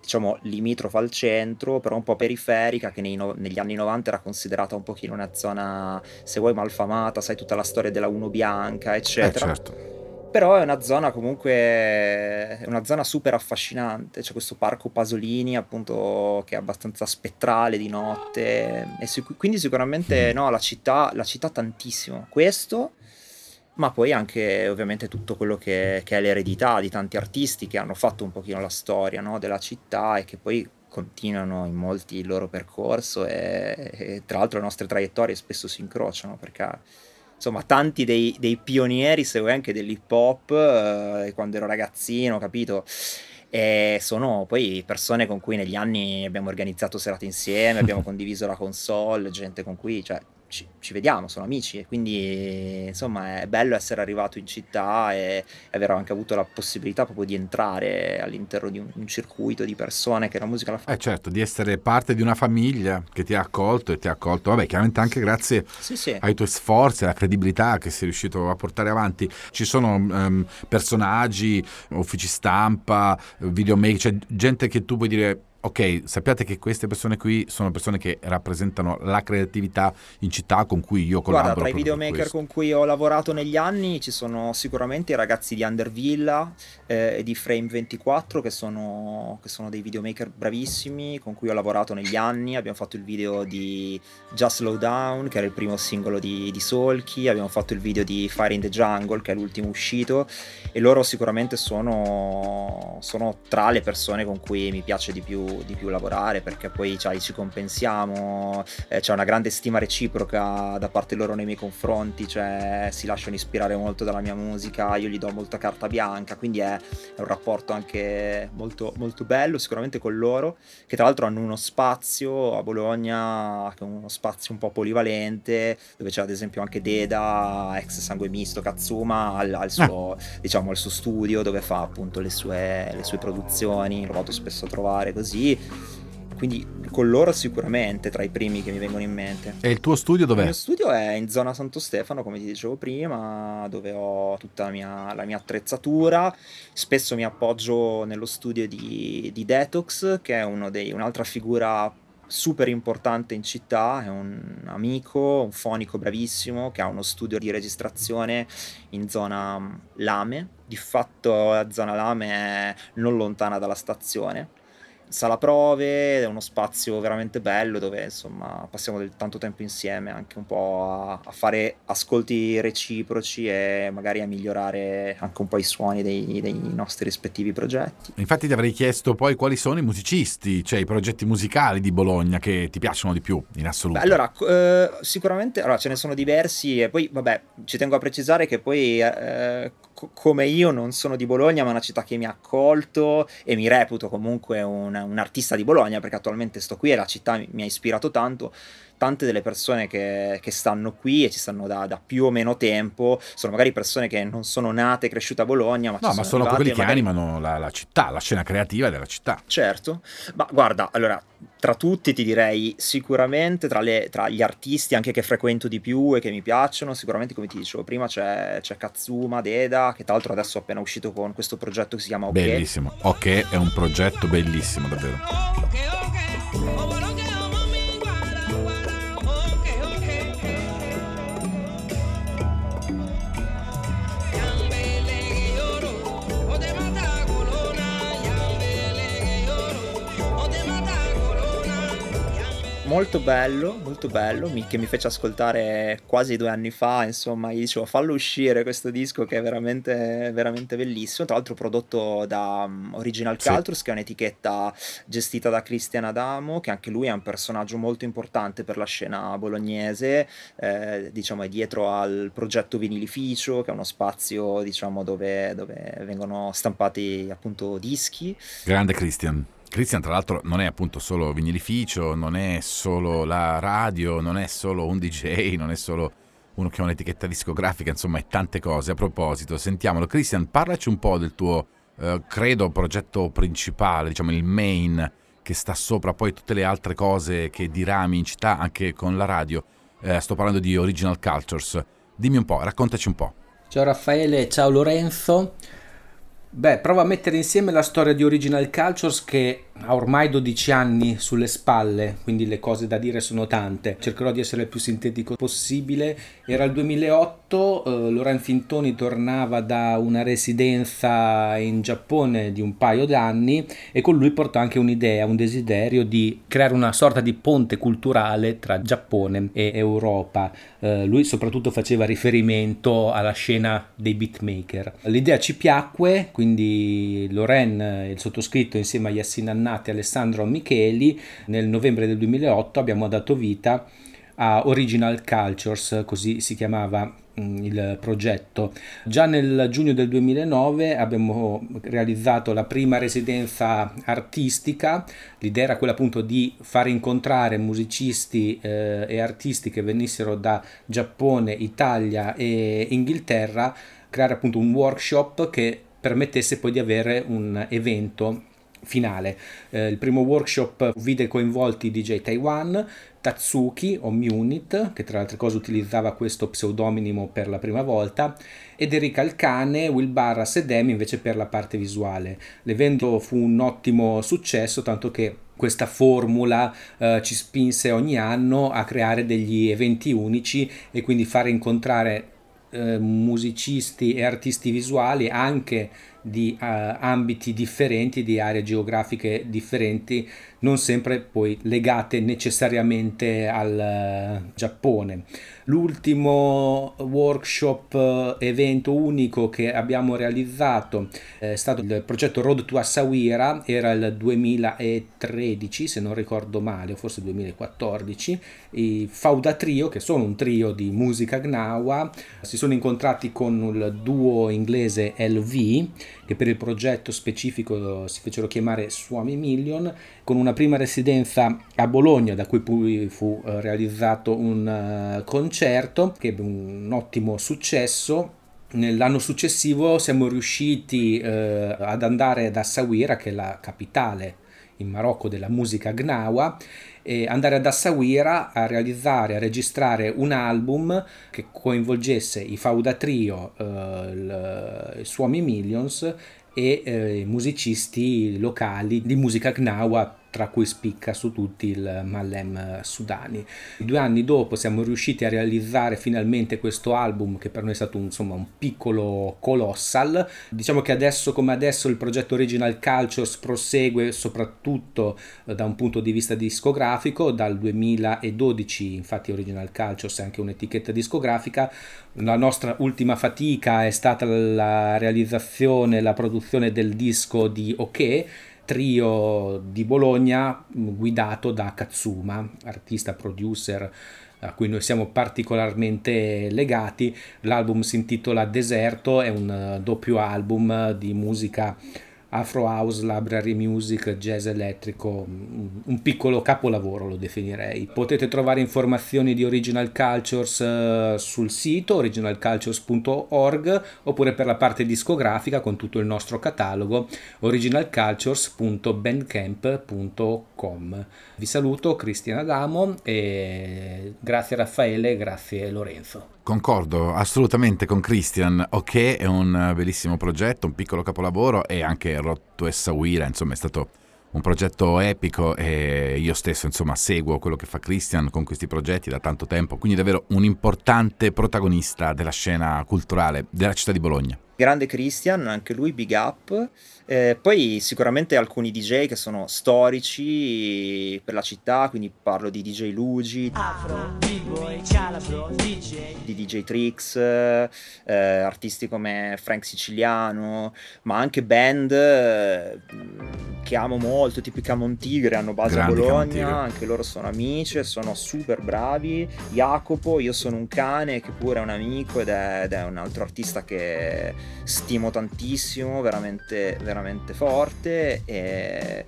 diciamo limitrofa al centro, però un po' periferica, che no- negli anni 90 era considerata un pochino una zona, se vuoi, malfamata, sai tutta la storia della Uno Bianca, eccetera. Eh, certo. Però è una zona comunque, è una zona super affascinante, c'è questo parco Pasolini appunto che è abbastanza spettrale di notte, e sic- quindi sicuramente no, la città, la città tantissimo. Questo ma poi anche ovviamente tutto quello che, che, è l'eredità di tanti artisti che hanno fatto un pochino la storia no, della città e che poi continuano in molti il loro percorso e, e, tra l'altro le nostre traiettorie spesso si incrociano perché insomma tanti dei, dei pionieri se vuoi anche dell'hip hop eh, quando ero ragazzino capito? E sono poi persone con cui negli anni abbiamo organizzato serate insieme abbiamo (laughs) condiviso la console gente con cui cioè ci, ci, vediamo, sono amici e quindi insomma è bello essere arrivato in città e aver anche avuto la possibilità proprio di entrare all'interno di un, un circuito di persone che la musica la fa. Eh certo, di essere parte di una famiglia che ti ha accolto e ti ha accolto, vabbè chiaramente anche grazie sì, sì. ai tuoi sforzi, alla credibilità che sei riuscito a portare avanti. Ci sono um, personaggi, uffici stampa, videomaker, cioè gente che tu puoi dire ok, sappiate che queste persone qui sono persone che rappresentano la creatività in città con cui io collaboro. Guarda, tra i videomaker con cui ho lavorato negli anni ci sono sicuramente i ragazzi di Undervilla eh, e di Frame24 che sono, che sono dei videomaker bravissimi con cui ho lavorato negli anni. Abbiamo fatto il video di Just Slow Down, che era il primo singolo di, di Solky, abbiamo fatto il video di Fire in the Jungle, che è l'ultimo uscito, e loro sicuramente sono, sono tra le persone con cui mi piace di più di più lavorare perché poi cioè, ci compensiamo, eh, c'è una grande stima reciproca da parte loro nei miei confronti, cioè si lasciano ispirare molto dalla mia musica, io gli do molta carta bianca, quindi è, è un rapporto anche molto, molto bello sicuramente con loro, che tra l'altro hanno uno spazio a Bologna, che è uno spazio un po' polivalente, dove c'è ad esempio anche Deda, ex sangue misto, Katsuma, al, al, suo, ah. diciamo, al suo studio dove fa appunto le sue, le sue produzioni, lo vado spesso a trovare così quindi con loro sicuramente tra i primi che mi vengono in mente. E il tuo studio dov'è? Il mio studio è in zona Santo Stefano, come ti dicevo prima, dove ho tutta la mia, la mia attrezzatura. Spesso mi appoggio nello studio di, di Detox, che è dei, un'altra figura super importante in città, è un amico, un fonico bravissimo che ha uno studio di registrazione in zona Lame. Di fatto la zona Lame è non lontana dalla stazione sala prove, è uno spazio veramente bello dove insomma passiamo del tanto tempo insieme anche un po' a, a, fare ascolti reciproci e magari a migliorare anche un po' i suoni dei, dei, nostri rispettivi progetti. Infatti ti avrei chiesto poi quali sono i musicisti, cioè i progetti musicali di Bologna che ti piacciono di più in assoluto. Beh, allora, eh, sicuramente allora, ce ne sono diversi e poi vabbè ci tengo a precisare che poi eh, come io non sono di Bologna, ma una città che mi ha accolto e mi reputo comunque un, un artista di Bologna, perché attualmente sto qui e la città mi, mi ha ispirato tanto tante delle persone che, che stanno qui e ci stanno da, da, più o meno tempo sono magari persone che non sono nate e cresciute a Bologna, ma, no, ma sono, quelli che magari... animano la, la, città, la scena creativa della città. Certo, ma guarda, allora, tra tutti ti direi sicuramente tra, le, tra, gli artisti anche che frequento di più e che mi piacciono, sicuramente come ti dicevo prima c'è, c'è Katsuma, Deda, che tra l'altro adesso è appena uscito con questo progetto che si chiama OK. Bellissimo, OK è un progetto bellissimo davvero. Okay, okay. Molto bello, molto bello, mi, che mi fece ascoltare quasi due anni fa, insomma, gli dicevo fallo uscire questo disco che è veramente, veramente bellissimo, tra l'altro prodotto da um, Original sì. Cultures, che è un'etichetta gestita da Cristian Adamo, che anche lui è un personaggio molto importante per la scena bolognese, eh, diciamo è dietro al progetto Vinilificio, che è uno spazio, diciamo, dove, dove vengono stampati appunto dischi. Grande Christian. Christian tra l'altro non è appunto solo vinilificio, non è solo la radio, non è solo un DJ, non è solo uno che ha un'etichetta discografica, insomma è tante cose. A proposito, sentiamolo. Christian, parlaci un po' del tuo, eh, credo, progetto principale, diciamo il main, che sta sopra poi tutte le altre cose che dirami in città, anche con la radio. Eh, sto parlando di Original Cultures. Dimmi un po', raccontaci un po'. Ciao Raffaele, ciao Lorenzo. Beh, provo a mettere insieme la storia di Original Cultures che ha ormai 12 anni sulle spalle, quindi le cose da dire sono tante. Cercherò di essere il più sintetico possibile. Era il 2008, eh, Lorenzo Fintoni tornava da una residenza in Giappone di un paio d'anni e con lui portò anche un'idea, un desiderio di creare una sorta di ponte culturale tra Giappone e Europa. Eh, lui soprattutto faceva riferimento alla scena dei beatmaker. L'idea ci piacque, quindi Loren, il sottoscritto insieme a Yassin Anna Annati, Alessandro Micheli, nel novembre del 2008 abbiamo dato vita a Original Cultures, così si chiamava mm, il progetto. Già nel giugno del 2009 abbiamo realizzato la prima residenza artistica, l'idea era quella appunto di far incontrare musicisti eh, e artisti che venissero da Giappone, Italia e Inghilterra, creare appunto un workshop che permettesse poi di avere un evento finale. Eh, il primo workshop vide coinvolti DJ Taiwan, Tatsuki o Munit, che tra le altre cose utilizzava questo pseudonimo per la prima volta, ed Erika Alcane, Will Barras e Demi invece per la parte visuale. L'evento fu un ottimo successo, tanto che questa formula eh, ci spinse ogni anno a creare degli eventi unici e quindi fare incontrare eh, musicisti e artisti visuali anche di uh, ambiti differenti, di aree geografiche differenti, non sempre poi legate necessariamente al uh, Giappone. L'ultimo workshop uh, evento unico che abbiamo realizzato è stato il progetto Road to Asawira, era il 2013 se non ricordo male, o forse 2014. I Fauda Trio, che sono un trio di musica gnawa, si sono incontrati con il duo inglese LV che per il progetto specifico si fecero chiamare Swami Million, con una prima residenza a Bologna da cui poi fu eh, realizzato un eh, concerto che ebbe un ottimo successo. Nell'anno successivo siamo riusciti eh, ad andare ad Assawira, che è la capitale in Marocco della musica gnawa, e andare ad Assawira a realizzare, a registrare un album che coinvolgesse i Fauda Trio, eh, il, i Suomi Millions e eh, musicisti locali di musica gnawa tra cui spicca su tutti il Mallem Sudani. Due anni dopo siamo riusciti a realizzare finalmente questo album che per noi è stato un, insomma, un piccolo colossal. Diciamo che adesso come adesso il progetto Original Cultures prosegue soprattutto eh, da un punto di vista discografico, dal 2012 infatti Original Cultures è anche un'etichetta discografica, la nostra ultima fatica è stata la realizzazione, la produzione del disco di OK trio di Bologna guidato da Katsuma, artista producer a cui noi siamo particolarmente legati. L'album si intitola Deserto, è un doppio album di musica Afro House, Library Music, Jazz Elettrico, un piccolo capolavoro lo definirei. Potete trovare informazioni di Original Cultures uh, sul sito originalcultures.org oppure per la parte discografica con tutto il nostro catalogo originalcultures.bandcamp.com. Vi saluto, Cristian Adamo e grazie Raffaele, grazie Lorenzo. Concordo assolutamente con Christian. Ok, è un bellissimo progetto, un piccolo capolavoro e anche Rotto e Sawira, insomma, è stato un progetto epico e io stesso insomma seguo quello che fa Christian con questi progetti da tanto tempo, quindi davvero un importante protagonista della scena culturale della città di Bologna. Grande Christian, anche lui big up. Eh, poi sicuramente alcuni DJ che sono storici per la città, quindi parlo di DJ Luigi, Afro, B-boy, Calabro, DJ. di DJ Trix, eh, artisti come Frank Siciliano, ma anche band eh, che amo molto, tipo i Camon Tigre, hanno base Grandi a Bologna, anche loro sono amici, sono super bravi. Jacopo, io sono un cane che pure è un amico ed è, ed è un altro artista che stimo tantissimo, veramente, veramente forte. E,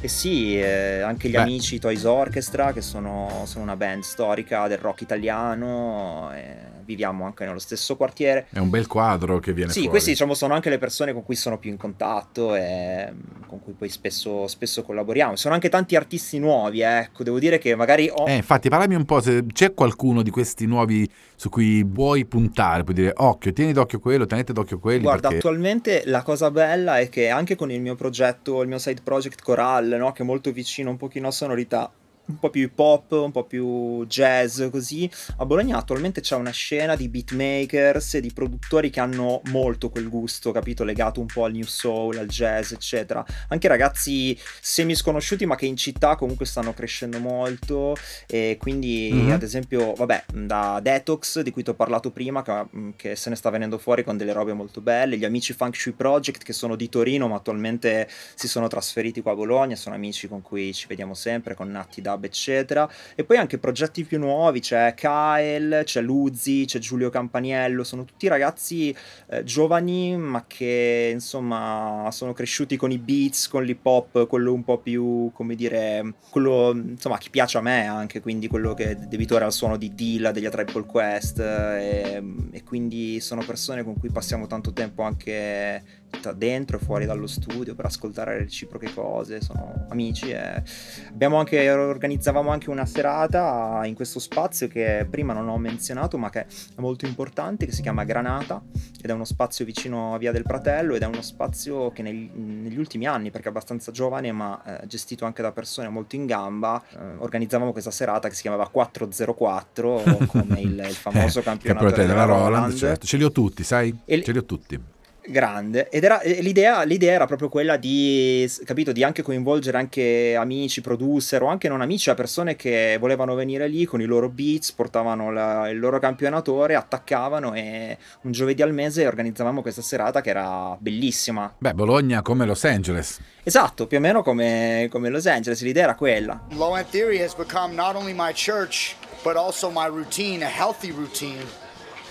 e sì, eh, anche gli Beh. amici Toys Orchestra, che sono, sono, una band storica del rock italiano. E viviamo anche nello stesso quartiere. È un bel quadro che viene sì, fuori. questi diciamo sono anche le persone con cui sono più in contatto e con cui poi spesso, spesso collaboriamo. Sono anche tanti artisti nuovi, eh, ecco, devo dire che magari ho... Eh, infatti, parlami un po' se c'è qualcuno di questi nuovi su cui vuoi puntare, puoi dire occhio, tieni d'occhio quello, tenete d'occhio quelli. Guarda, perché... attualmente la cosa bella è che anche con il mio progetto, il mio side project Coral, no, che è molto vicino un pochino a sonorità un po' più hip hop, un po' più jazz, così. A Bologna attualmente c'è una scena di beatmakers e di produttori che hanno molto quel gusto, capito? Legato un po' al new soul, al jazz, eccetera. Anche ragazzi semi sconosciuti, ma che in città comunque stanno crescendo molto. E quindi, mm-hmm. ad esempio, vabbè, da Detox, di cui ti ho parlato prima, che, mm, che, se ne sta venendo fuori con delle robe molto belle. Gli amici Funk Shui Project, che sono di Torino, ma attualmente si sono trasferiti qua a Bologna. Sono amici con cui ci vediamo sempre, con Natti da Dub, eccetera. E poi anche progetti più nuovi, c'è Kyle, c'è Luzzi, c'è Giulio Campaniello, sono tutti ragazzi eh, giovani, ma che insomma sono cresciuti con i beats, con l'hip hop, quello un po' più, come dire, quello insomma che piace a me anche, quindi quello che debitore al suono di Dilla, degli Triple Quest, e, e quindi sono persone con cui passiamo tanto tempo anche dentro e fuori dallo studio per ascoltare reciproche cose, sono amici e abbiamo anche, organizzavamo anche una serata in questo spazio che prima non ho menzionato ma che è molto importante, che si chiama Granata ed è uno spazio vicino a Via del Pratello ed è uno spazio che negli, negli ultimi anni, perché è abbastanza giovane ma eh, gestito anche da persone molto in gamba, eh, organizzavamo questa serata che si chiamava 404 (laughs) come il, il famoso eh, campionato della Roland, Roland. Certo. ce li ho tutti, sai? E, ce li ho tutti grande. Ed era l'idea, l'idea, era proprio quella di capito di anche coinvolgere anche amici producer o anche non amici a persone che volevano venire lì con i loro beats portavano la, il loro campionatore attaccavano e un giovedì al mese organizzavamo questa serata che era bellissima. Beh Bologna come Los Angeles. Esatto più o meno come, come Los Angeles l'idea era quella. Low End Theory has become not only my church but also my routine a healthy routine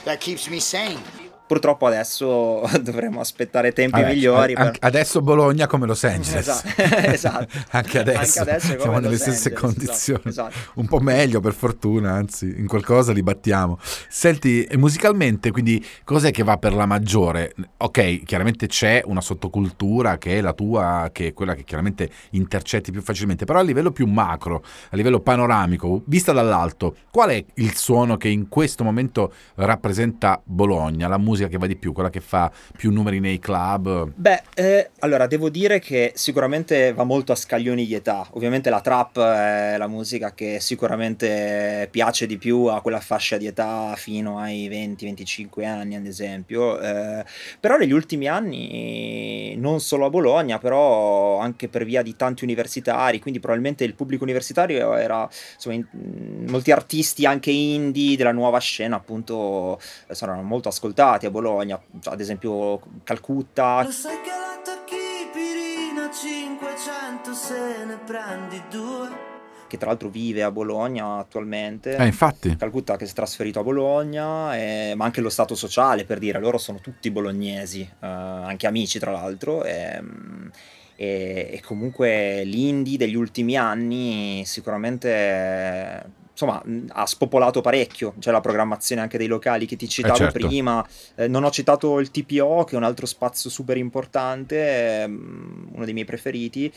that keeps me sane Purtroppo adesso (laughs) dovremo aspettare tempi Vabbè, migliori. Per... Adesso Bologna come Los Angeles. Esatto. esatto. Anche adesso, Anche adesso siamo nelle Los stesse Angeles, condizioni. Esatto, esatto. Un po' meglio per fortuna, anzi in qualcosa li battiamo. Senti, musicalmente quindi cos'è che va per la maggiore? Ok, chiaramente c'è una sottocultura che è la tua, che è quella che chiaramente intercetti più facilmente, però a livello più macro, a livello panoramico, vista dall'alto, qual è il suono che in questo momento rappresenta Bologna, la musica? Musica che va di più, quella che fa più numeri nei club? Beh, eh, allora devo dire che sicuramente va molto a scaglioni di età. Ovviamente la trap è la musica che sicuramente piace di più a quella fascia di età fino ai 20-25 anni, ad esempio. Eh, però negli ultimi anni, non solo a Bologna, però anche per via di tanti universitari, quindi probabilmente il pubblico universitario era insomma, in, molti artisti anche indie della nuova scena, appunto, saranno molto ascoltati Bologna, ad esempio Calcutta. Lo sai che la tocchi Pirina 500 se ne prendi due che tra l'altro vive a Bologna attualmente. Eh, infatti. Calcutta che si è trasferito a Bologna, e, ma anche lo stato sociale, per dire, loro sono tutti bolognesi, eh, anche amici tra l'altro. E, e, e comunque l'indie degli ultimi anni sicuramente insomma, ha spopolato parecchio. C'è la programmazione anche dei locali che ti citavo eh certo. prima. Eh, non ho citato il TPO, che è un altro spazio super importante, ehm, uno dei miei preferiti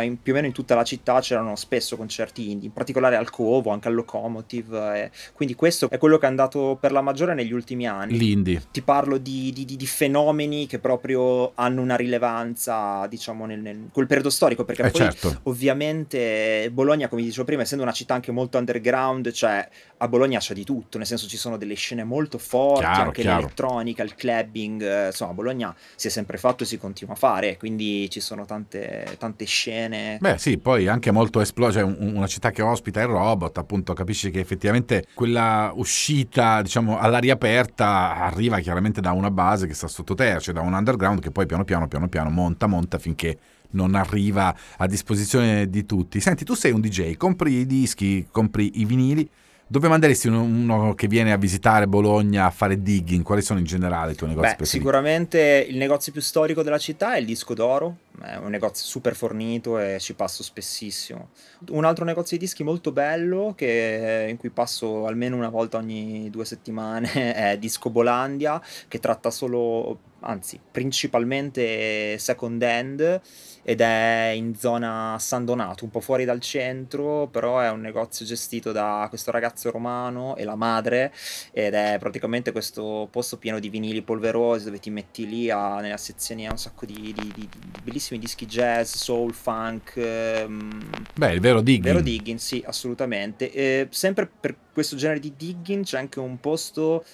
in, più o meno in tutta la città c'erano spesso concerti indie, in particolare al Covo, anche al Locomotive, eh, quindi questo è quello che è andato per la maggiore negli ultimi anni. L'indie. Ti parlo di, di, di fenomeni che proprio hanno una rilevanza, diciamo, nel, nel quel periodo storico, perché eh poi certo. ovviamente Bologna, come dicevo prima, essendo una città anche molto underground, cioè a Bologna c'è di tutto, nel senso ci sono delle scene molto forti, Chiaro, anche chiaro. l'elettronica, il clubbing, eh, insomma a Bologna si è sempre fatto e si continua a fare, quindi ci sono tante, tante scene. Beh sì, poi anche molto esplosa, cioè un- una città che ospita il robot, appunto capisci che effettivamente quella uscita diciamo all'aria aperta arriva chiaramente da una base che sta sottoterra, cioè da un underground che poi piano piano piano piano monta monta finché non arriva a disposizione di tutti. Senti, tu sei un DJ, compri i dischi, compri i vinili, dove manderesti uno, uno che viene a visitare Bologna a fare digging? Quali sono in generale i tuoi negozi Beh, preferiti? sicuramente il negozio più storico della città è il Disco d'Oro, è un negozio super fornito e ci passo spessissimo. Un altro negozio di dischi molto bello che- in cui passo almeno una volta ogni due settimane (laughs) è Disco Bolandia, che tratta solo, anzi principalmente second hand ed è in zona San Donato, un po' fuori dal centro, però è un negozio gestito da questo ragazzo romano e la madre ed è praticamente questo posto pieno di vinili polverosi dove ti metti lì a- nella sezione a un sacco di, di- di- di bellissimi dischi jazz, soul, funk, ehm, Beh, il vero digging. vero digging, sì, assolutamente. E sempre per questo genere di digging c'è anche un posto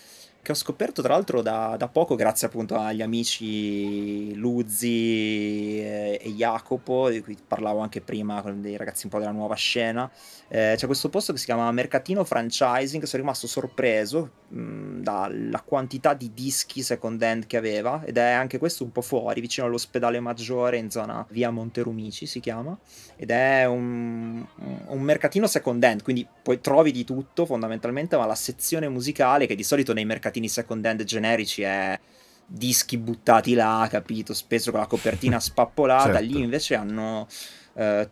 che ho scoperto tra l'altro da, da poco grazie appunto agli amici Luzzi e, Jacopo, di cui parlavo anche prima con dei ragazzi un po' della nuova scena. Eh, c'è questo posto che si chiama Mercatino Franchising, sono rimasto sorpreso mh, dalla quantità di dischi second hand che aveva ed è anche questo un po' fuori, vicino all'ospedale maggiore in zona via Monterumici si chiama ed è un, un mercatino second hand, quindi poi trovi di tutto fondamentalmente, ma la sezione musicale che di solito nei mercatini second hand generici è dischi buttati là, capito, spesso con la copertina (laughs) spappolata, Certo. lì invece hanno eh,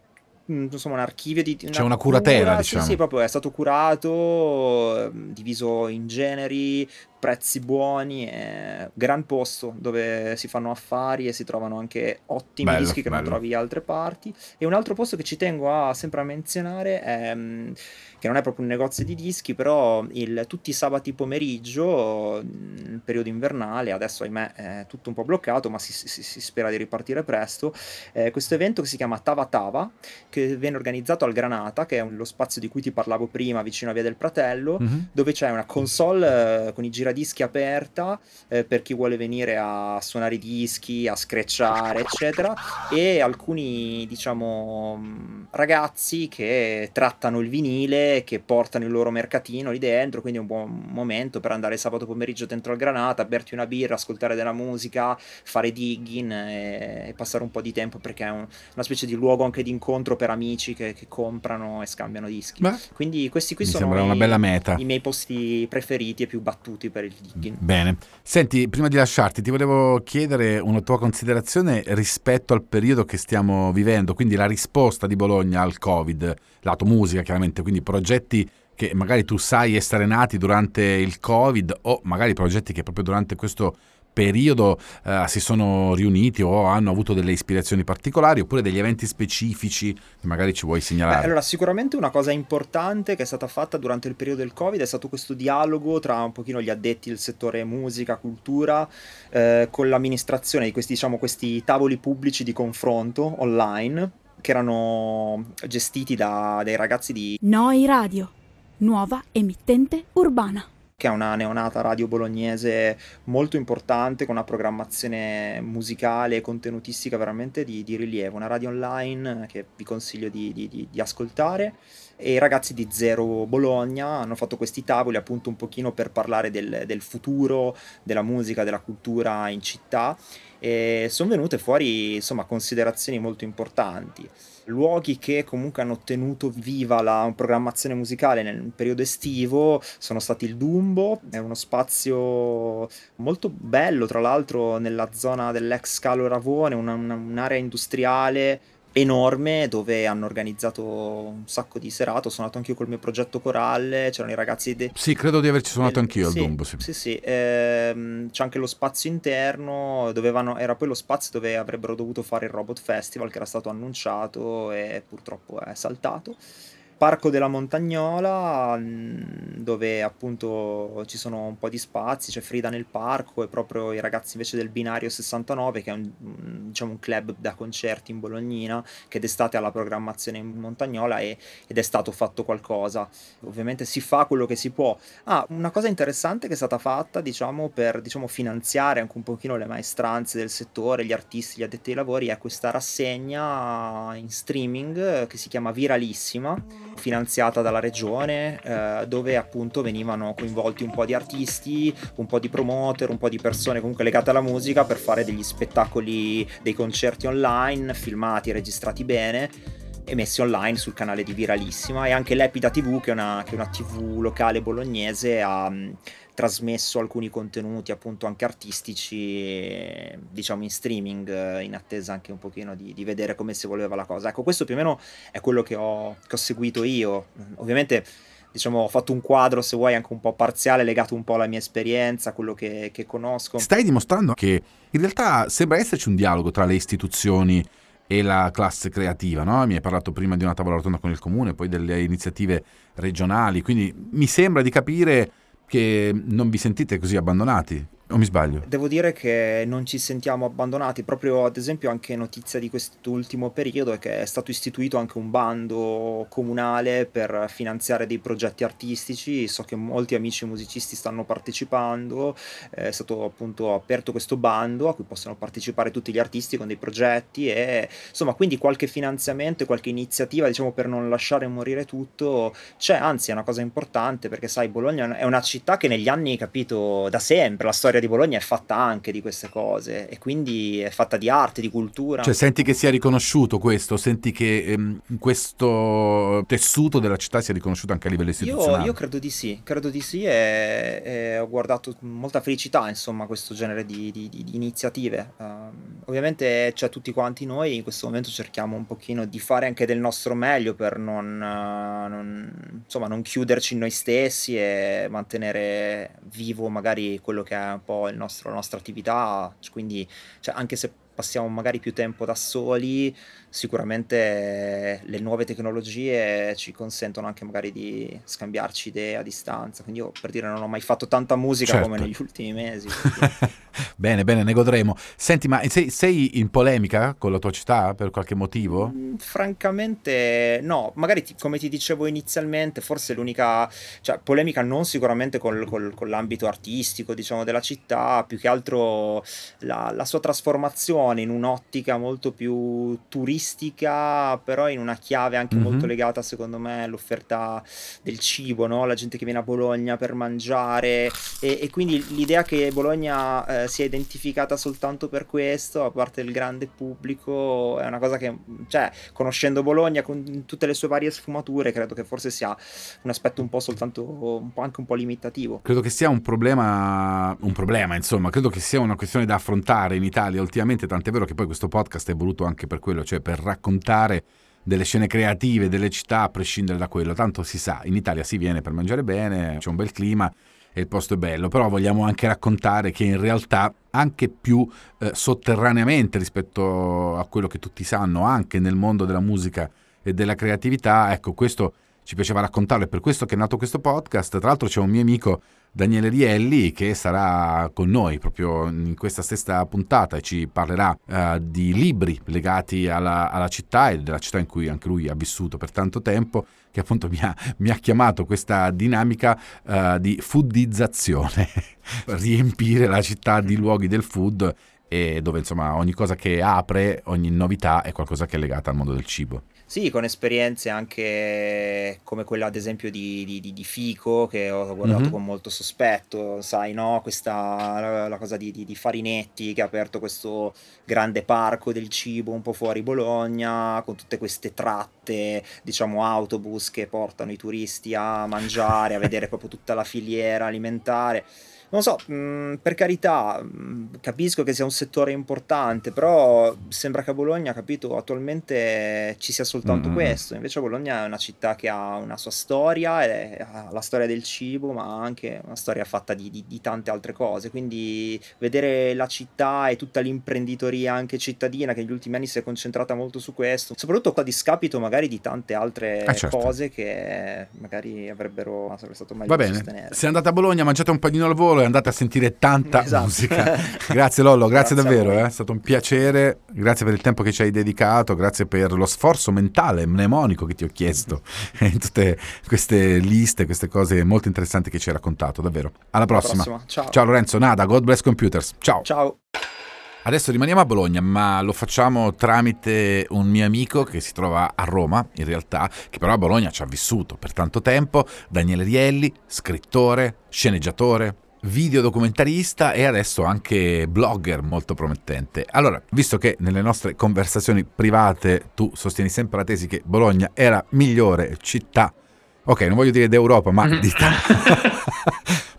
insomma un archivio di C'è una curatela, cura, diciamo. Sì, sì, proprio è stato curato, ehm, diviso in generi, prezzi buoni, è gran posto dove si fanno affari e si trovano anche ottimi Bello, dischi che non bello. trovi da altre parti. E un altro posto che ci tengo a sempre a menzionare è mm, che non è proprio un negozio di dischi, però il- tutti i sabati pomeriggio, mm, nel periodo invernale, adesso ahimè è tutto un po' bloccato, ma si, si- si spera di ripartire presto, eh, questo evento che si chiama Tava Tava, che viene organizzato al Granata, che è lo spazio di cui ti parlavo prima, vicino a Via del Pratello, Mhm. dove c'è una console eh, con i giradischi aperta eh, per chi vuole venire a suonare i dischi, a screcciare, eccetera, e alcuni, diciamo, mh, ragazzi che trattano il vinile, che portano il loro mercatino lì dentro, quindi è un buon momento per andare sabato pomeriggio dentro al Granata, berti una birra, ascoltare della musica, fare digging e, e passare un po' di tempo perché è un- una specie di luogo anche di incontro per amici che, che comprano e scambiano dischi. Beh, Quindi questi qui sono i- bella meta. i miei posti preferiti e più battuti per il digging. Bene. Senti, prima di lasciarti, ti volevo chiedere una tua considerazione rispetto al periodo che stiamo vivendo, quindi la risposta di Bologna al Covid, lato musica chiaramente, quindi progetti che magari tu sai essere nati durante il Covid o magari progetti che proprio durante questo periodo eh, si sono riuniti o hanno avuto delle ispirazioni particolari oppure degli eventi specifici che magari ci vuoi Beh, segnalare. allora, sicuramente una cosa importante che è stata fatta durante il periodo del Covid è stato questo dialogo tra un pochino gli addetti del settore musica, cultura, eh, con l'amministrazione di questi, diciamo, questi tavoli pubblici di confronto online che erano gestiti da dei ragazzi di Noi Radio, nuova emittente urbana. Che è una neonata radio bolognese molto importante, con una programmazione musicale e contenutistica veramente di, di rilievo, una radio online che vi consiglio di, di- di- ascoltare. E i ragazzi di Zero Bologna hanno fatto questi tavoli appunto un pochino per parlare del, del futuro della musica, della cultura in città e sono venute fuori insomma considerazioni molto importanti luoghi che comunque hanno tenuto viva la programmazione musicale nel periodo estivo sono stati il Dumbo, è uno spazio molto bello tra l'altro nella zona dell'ex Calo Ravone, una- una- un'area industriale enorme dove hanno organizzato un sacco di serate. Ho suonato anche io col mio progetto corale. C'erano i ragazzi. De... Sì, credo di averci suonato Eh, anch'io al sì, Dumbo. Sì. Sì, sì. ehm, c'è anche lo spazio interno. Dovevano, era poi lo spazio dove avrebbero dovuto fare il Robot Festival che era stato annunciato e purtroppo è saltato. Parco della Montagnola, mh, dove appunto ci sono un po' di spazi, c'è Frida nel parco e proprio i ragazzi invece del Binario 69, che è un, un- diciamo un club da concerti in Bolognina, che d'estate ha la programmazione in Montagnola e- ed è stato fatto qualcosa. Ovviamente si fa quello che si può. Ah, una cosa interessante che è stata fatta, diciamo, per diciamo, finanziare anche un pochino le maestranze del settore, gli artisti, gli addetti ai lavori, è questa rassegna in streaming eh, che si chiama Viralissima finanziata dalla regione eh, dove appunto venivano coinvolti un po' di artisti, un po' di promoter, un po' di persone comunque legate alla musica per fare degli spettacoli, dei concerti online, filmati, registrati bene e messi online sul canale di Viralissima. E anche l'Epida TV che è una, che è una TV locale bolognese ha trasmesso alcuni contenuti appunto anche artistici diciamo in streaming in attesa anche un pochino di, di vedere come si evolveva la cosa. Ecco questo più o meno è quello che ho, che ho seguito io. Ovviamente diciamo ho fatto un quadro se vuoi anche un po' parziale legato un po' alla mia esperienza quello che, che conosco. Stai dimostrando che in realtà sembra esserci un dialogo tra le istituzioni e la classe creativa, no? Mi hai parlato prima di una tavola rotonda con il comune, poi delle iniziative regionali, quindi mi sembra di capire che non vi sentite così abbandonati, o mi sbaglio? Devo dire che non ci sentiamo abbandonati, proprio ad esempio anche notizia di quest'ultimo periodo è che è stato istituito anche un bando comunale per finanziare dei progetti artistici, so che molti amici musicisti stanno partecipando, è stato appunto aperto questo bando a cui possono partecipare tutti gli artisti con dei progetti e insomma quindi qualche finanziamento e qualche iniziativa diciamo per non lasciare morire tutto c'è, anzi è una cosa importante perché sai Bologna è una città che negli anni capito da sempre, la storia di Bologna è fatta anche di queste cose e quindi è fatta di arte, di cultura. Cioè senti che sia riconosciuto questo, senti che ehm, questo tessuto della città sia riconosciuto anche a livello Io, istituzionale. io credo di sì, credo di sì e, e ho guardato con molta felicità insomma questo genere di, di- di- iniziative. Ehm, ovviamente c'è tutti quanti noi, in questo momento cerchiamo un pochino di fare anche del nostro meglio per non, eh, non- insomma, non chiuderci in noi stessi e mantenere vivo magari quello che è un po' nostro- la nostra attività, quindi cioè, anche se passiamo magari più tempo da soli, sicuramente le nuove tecnologie ci consentono anche magari di scambiarci idee a distanza. Quindi io per dire non ho mai fatto tanta musica Certo. come negli ultimi mesi. (laughs) bene, bene, ne godremo. Senti, ma sei, sei in polemica con la tua città per qualche motivo? Mm, Francamente, no, magari ti- come ti dicevo inizialmente, forse l'unica, cioè polemica non sicuramente col- col- con l'ambito artistico, diciamo, della città, più che altro la, la sua trasformazione in un'ottica molto più turistica, però in una chiave anche Mhm. molto legata, secondo me, all'offerta del cibo, no? La gente che viene a Bologna per mangiare e, e quindi l'idea che Bologna eh, sia identificata soltanto per questo, a parte il grande pubblico, è una cosa che, cioè, conoscendo Bologna con tutte le sue varie sfumature, credo che forse sia un aspetto un po' soltanto, un po' anche un po' limitativo. Credo che sia un problema, un problema, insomma, credo che sia una questione da affrontare in Italia ultimamente, tant'è vero che poi questo podcast è voluto anche per quello, cioè per raccontare delle scene creative delle città a prescindere da quello. Tanto si sa, in Italia si viene per mangiare bene, c'è un bel clima e il posto è bello, però vogliamo anche raccontare che in realtà anche più eh, sotterraneamente rispetto a quello che tutti sanno, anche nel mondo della musica e della creatività, ecco, questo ci piaceva raccontarlo, è per questo che è nato questo podcast. Tra l'altro c'è un mio amico Daniele Rielli che sarà con noi proprio in questa stessa puntata e ci parlerà eh, di libri legati alla, alla città e della città in cui anche lui ha vissuto per tanto tempo, che appunto mi ha, mi ha chiamato questa dinamica eh, di foodizzazione, (laughs) riempire la città di luoghi del food e dove insomma ogni cosa che apre, ogni novità è qualcosa che è legata al mondo del cibo. Sì, con esperienze anche come quella ad esempio di, di- di- Fico che ho guardato Mhm. con molto sospetto, sai, no? Questa la, la cosa di, di- di Farinetti che ha aperto questo grande parco del cibo un po' fuori Bologna, con tutte queste tratte, diciamo autobus che portano i turisti a mangiare, a vedere proprio tutta la filiera alimentare. Non so, mh, per carità, mh, capisco che sia un settore importante, però sembra che a Bologna, capito, attualmente ci sia soltanto Mm, mm, mm. questo. Invece Bologna è una città che ha una sua storia, e ha la storia del cibo, ma anche una storia fatta di, di- di tante altre cose. Quindi vedere la città e tutta l'imprenditoria anche cittadina che negli ultimi anni si è concentrata molto su questo, soprattutto a discapito magari di tante altre Ah, certo. cose che magari avrebbero sarebbe stato meglio Va bene, sostenere. se andate a Bologna, mangiate un panino al volo e andate a sentire tanta Esatto. musica. (laughs) Grazie Lollo, grazie, Grazie davvero, eh, è stato un piacere, grazie per il tempo che ci hai dedicato, grazie per lo sforzo mentale, mnemonico che ti ho chiesto (laughs) in tutte queste liste, queste cose molto interessanti che ci hai raccontato, davvero. Alla prossima. prossima, ciao. Ciao Lorenzo, nada, God bless computers. Ciao. Ciao. Adesso rimaniamo a Bologna, ma lo facciamo tramite un mio amico che si trova a Roma, in realtà, che però a Bologna ci ha vissuto per tanto tempo, Daniele Rielli, scrittore, sceneggiatore, videodocumentarista e adesso anche blogger molto promettente. Allora, visto che nelle nostre conversazioni private tu sostieni sempre la tesi che Bologna era migliore città, ok, non voglio dire d'Europa, ma d'Italia. (laughs)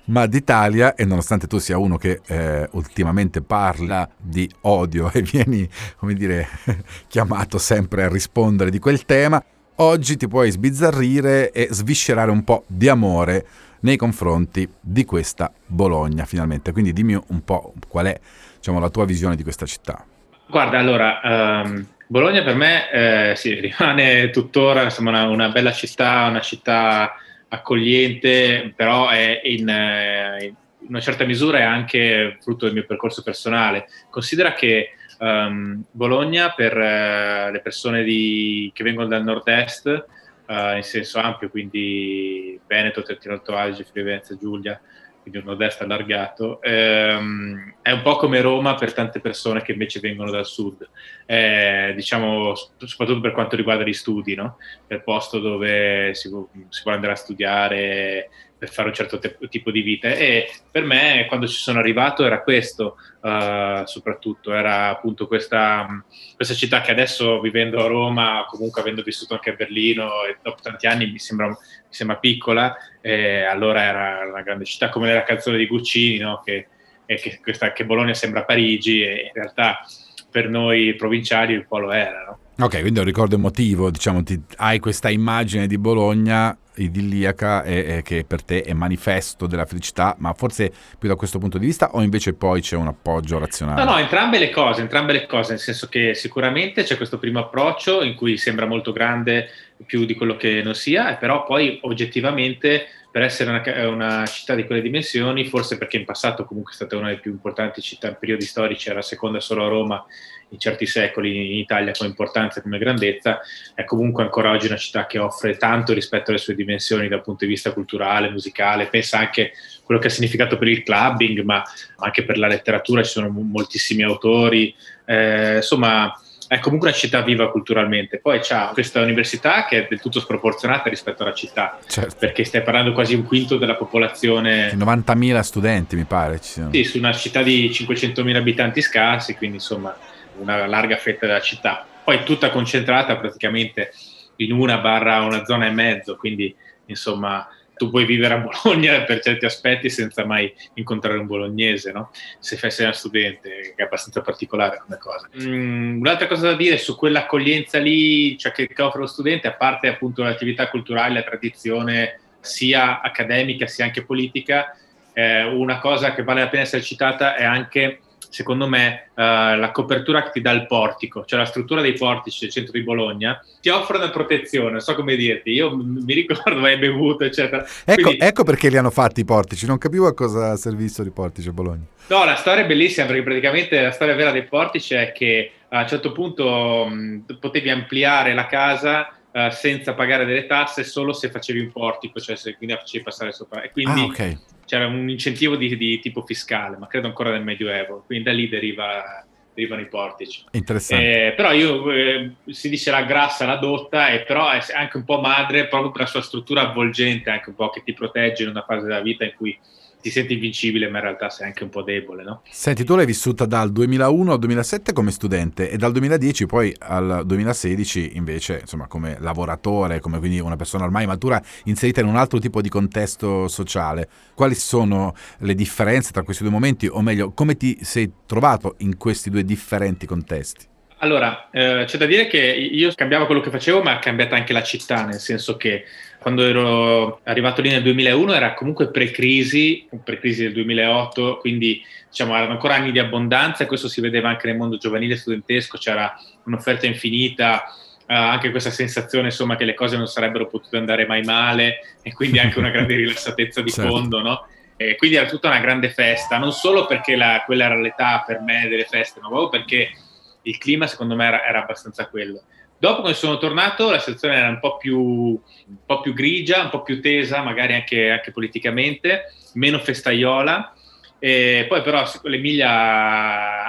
(laughs) ma d'Italia e nonostante tu sia uno che eh, ultimamente parla di odio e vieni, come dire, (laughs) chiamato sempre a rispondere di quel tema, oggi ti puoi sbizzarrire e sviscerare un po' di amore nei confronti di questa Bologna finalmente. Quindi dimmi un po' qual è diciamo, la tua visione di questa città. Guarda, allora, ehm, Bologna per me eh, sì, (laughs) rimane tuttora insomma, una, una bella città, una città accogliente, però è in, eh, in una certa misura è anche frutto del mio percorso personale. Considera che ehm, Bologna per eh, le persone di- che vengono dal nord-est, eh, in senso ampio, quindi Veneto, Trentino Alto Adige, Friuli Venezia Giulia, quindi un nord-est allargato, ehm, è un po' come Roma per tante persone che invece vengono dal sud, Eh, diciamo soprattutto per quanto riguarda gli studi, no? Il posto dove si, si può andare a studiare per fare un certo te- tipo di vita e per me quando ci sono arrivato era questo eh, soprattutto, era appunto questa, questa città che adesso vivendo a Roma, comunque avendo vissuto anche a Berlino e dopo tanti anni mi sembra, mi sembra piccola, allora era una grande città come nella canzone di Guccini, no? che, che, questa, che Bologna sembra Parigi e in realtà per noi provinciali un po' lo era. No? Ok, quindi è un ricordo emotivo, diciamo, ti- hai questa immagine di Bologna idilliaca e, e che per te è manifesto della felicità, ma forse più da questo punto di vista o invece poi c'è un appoggio razionale? No, no, entrambe le cose, entrambe le cose, nel senso che sicuramente c'è questo primo approccio in cui sembra molto grande più di quello che non sia, però poi oggettivamente per essere una, ca- una città di quelle dimensioni, forse perché in passato comunque è stata una delle più importanti città in periodi storici, era seconda solo a Roma in certi secoli in Italia come importanza e come grandezza, è comunque ancora oggi una città che offre tanto rispetto alle sue dimensioni dal punto di vista culturale, musicale, pensa anche a quello che ha significato per il clubbing, ma anche per la letteratura, ci sono mo- moltissimi autori, eh, insomma è comunque una città viva culturalmente. Poi c'ha questa università che è del tutto sproporzionata rispetto alla città, Certo. perché stai parlando quasi un quinto della popolazione 90.000 studenti mi pare ci siano. sì, su una città di 500.000 abitanti scarsi, quindi insomma una larga fetta della città. Poi tutta concentrata praticamente in una barra una zona e mezzo, quindi insomma tu puoi vivere a Bologna (laughs) per certi aspetti senza mai incontrare un bolognese, no? Se fai- sei una studente, che è abbastanza particolare come cosa. Mm, un'altra cosa da dire su quell'accoglienza lì, cioè che, che offre lo studente, a parte appunto l'attività culturale, la tradizione sia accademica sia anche politica, eh, una cosa che vale la pena essere citata è anche, secondo me, eh, la copertura che ti dà il portico, cioè la struttura dei portici del centro di Bologna, ti offre una protezione, non so come dirti, io mi ricordo (laughs) hai bevuto, eccetera. Ecco, Quindi- ecco perché li hanno fatti i portici, non capivo a cosa servissero i portici a Bologna. No, la storia è bellissima perché praticamente la storia vera dei portici è che a un certo punto mh, potevi ampliare la casa eh, senza pagare delle tasse solo se facevi un portico, cioè se quindi la facevi passare sopra. E quindi Ah, ok. c'era un incentivo di, di tipo fiscale, ma credo ancora del Medioevo, quindi da lì deriva- derivano i portici. Interessante. Eh, però io eh, si dice la grassa, la dotta, e però è anche un po' madre proprio per la sua struttura avvolgente, anche un po' che ti protegge in una fase della vita in cui ti senti invincibile, ma in realtà sei anche un po' debole, no? Senti, tu l'hai vissuta dal 2001 al 2007 come studente e dal 2010 poi al 2016 invece, insomma, come lavoratore, come quindi una persona ormai matura inserita in un altro tipo di contesto sociale. Quali sono le differenze tra questi due momenti o meglio, come ti sei trovato in questi due differenti contesti? Allora, eh, c'è da dire che io cambiavo quello che facevo, ma ha cambiato anche la città, nel senso che quando ero arrivato lì nel 2001 era comunque pre-crisi, pre-crisi del 2008, quindi diciamo erano ancora anni di abbondanza e questo si vedeva anche nel mondo giovanile studentesco, c'era un'offerta infinita, eh, anche questa sensazione insomma che le cose non sarebbero potute andare mai male e quindi anche una grande (laughs) rilassatezza di certo. fondo, no? E quindi era tutta una grande festa, non solo perché la, quella era l'età per me delle feste, ma proprio perché il clima secondo me era, era abbastanza quello. Dopo quando sono tornato la situazione era un po' più, un po più grigia, un po' più tesa, magari anche, anche politicamente, meno festaiola. E poi però l'Emilia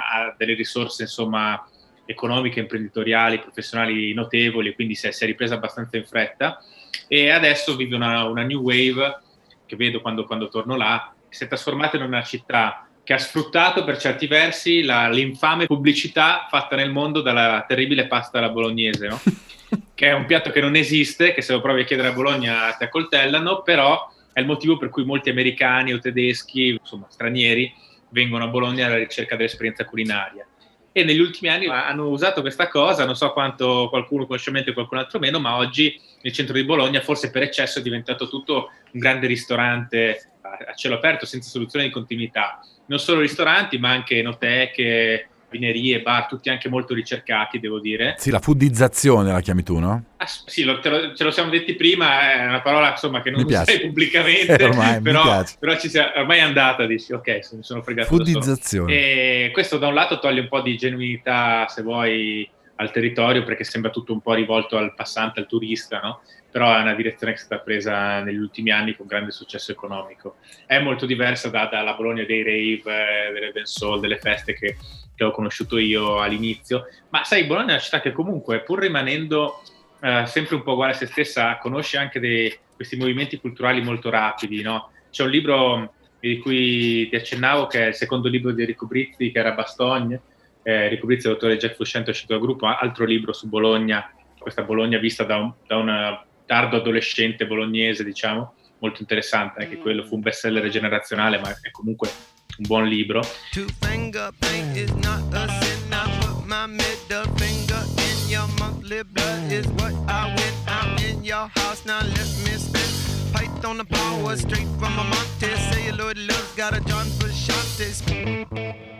ha delle risorse insomma, economiche, imprenditoriali, professionali notevoli, quindi si è, si è ripresa abbastanza in fretta. E adesso vive una, una new wave che vedo quando, quando torno là, che si è trasformata in una città che ha sfruttato per certi versi la, l'infame pubblicità fatta nel mondo dalla terribile pasta alla bolognese, no? (laughs) che è un piatto che non esiste, che se lo provi a chiedere a Bologna ti accoltellano, però è il motivo per cui molti americani o tedeschi, insomma stranieri, vengono a Bologna alla ricerca dell'esperienza culinaria. E negli ultimi anni hanno usato questa cosa, non so quanto qualcuno conosce e qualcun altro meno, ma oggi nel centro di Bologna, forse per eccesso, è diventato tutto un grande ristorante a cielo aperto senza soluzione di continuità non solo ristoranti, ma anche enoteche, vinerie, bar, tutti anche molto ricercati, devo dire. Sì, la foodizzazione la chiami tu, no? Ah, sì, lo, lo, ce lo siamo detti prima, è una parola insomma, che non userei (laughs) pubblicamente, (laughs) ormai, però, però ci sia, ormai è andata, dici, ok, mi sono fregato Foodizzazione. E questo da un lato toglie un po' di genuinità, se vuoi, al territorio, perché sembra tutto un po' rivolto al passante, al turista, no? però è una direzione che è stata presa negli ultimi anni con grande successo economico. È molto diversa da, dalla Bologna dei rave, eh, delle dancehall, delle feste che, che, ho conosciuto io all'inizio, ma sai, Bologna è una città che comunque, pur rimanendo eh, sempre un po' uguale a se stessa, conosce anche dei, questi movimenti culturali molto rapidi, no? C'è un libro di cui ti accennavo, che è il secondo libro di Enrico Brizzi, che era Bastogne, eh, Enrico Brizzi, l'autore Jack Fuscento, è uscito dal gruppo, altro libro su Bologna, questa Bologna vista da, un, da una tardo adolescente bolognese, diciamo, molto interessante, anche quello fu un bestseller generazionale, ma è comunque un buon libro.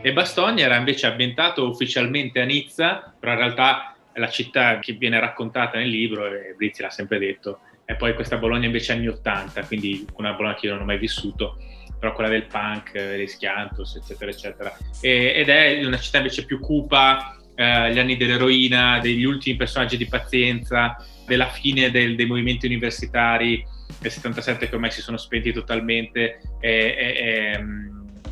E Bastogne era invece ambientato ufficialmente a Nizza, però in realtà è la città che viene raccontata nel libro e Brizzi l'ha sempre detto. E poi questa Bologna invece anni 80, quindi una Bologna che io non ho mai vissuto, però quella del punk, dei Schiantos, eccetera, eccetera. E, ed è una città invece più cupa, eh, gli anni dell'eroina, degli ultimi personaggi di pazienza, della fine del, dei movimenti universitari del 77 che ormai si sono spenti totalmente. È, è, è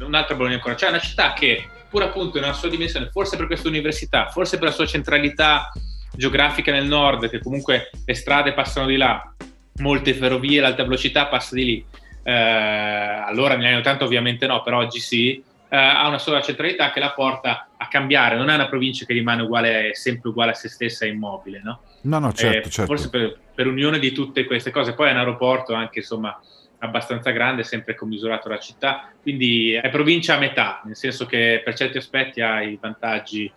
un'altra Bologna ancora. Cioè una città che pur appunto nella sua dimensione, forse per questa università, forse per la sua centralità geografica nel nord, che comunque le strade passano di là, molte ferrovie, l'alta velocità passa di lì. Eh, allora negli anni 80 ovviamente no, però oggi sì, eh, ha una sola centralità che la porta a cambiare, non è una provincia che rimane uguale, sempre uguale a se stessa e immobile, no? No, no, certo, eh, certo. Forse per, per, unione di tutte queste cose, poi è un aeroporto anche, insomma, abbastanza grande, sempre commisurato la città, quindi è provincia a metà, nel senso che per certi aspetti ha i vantaggi,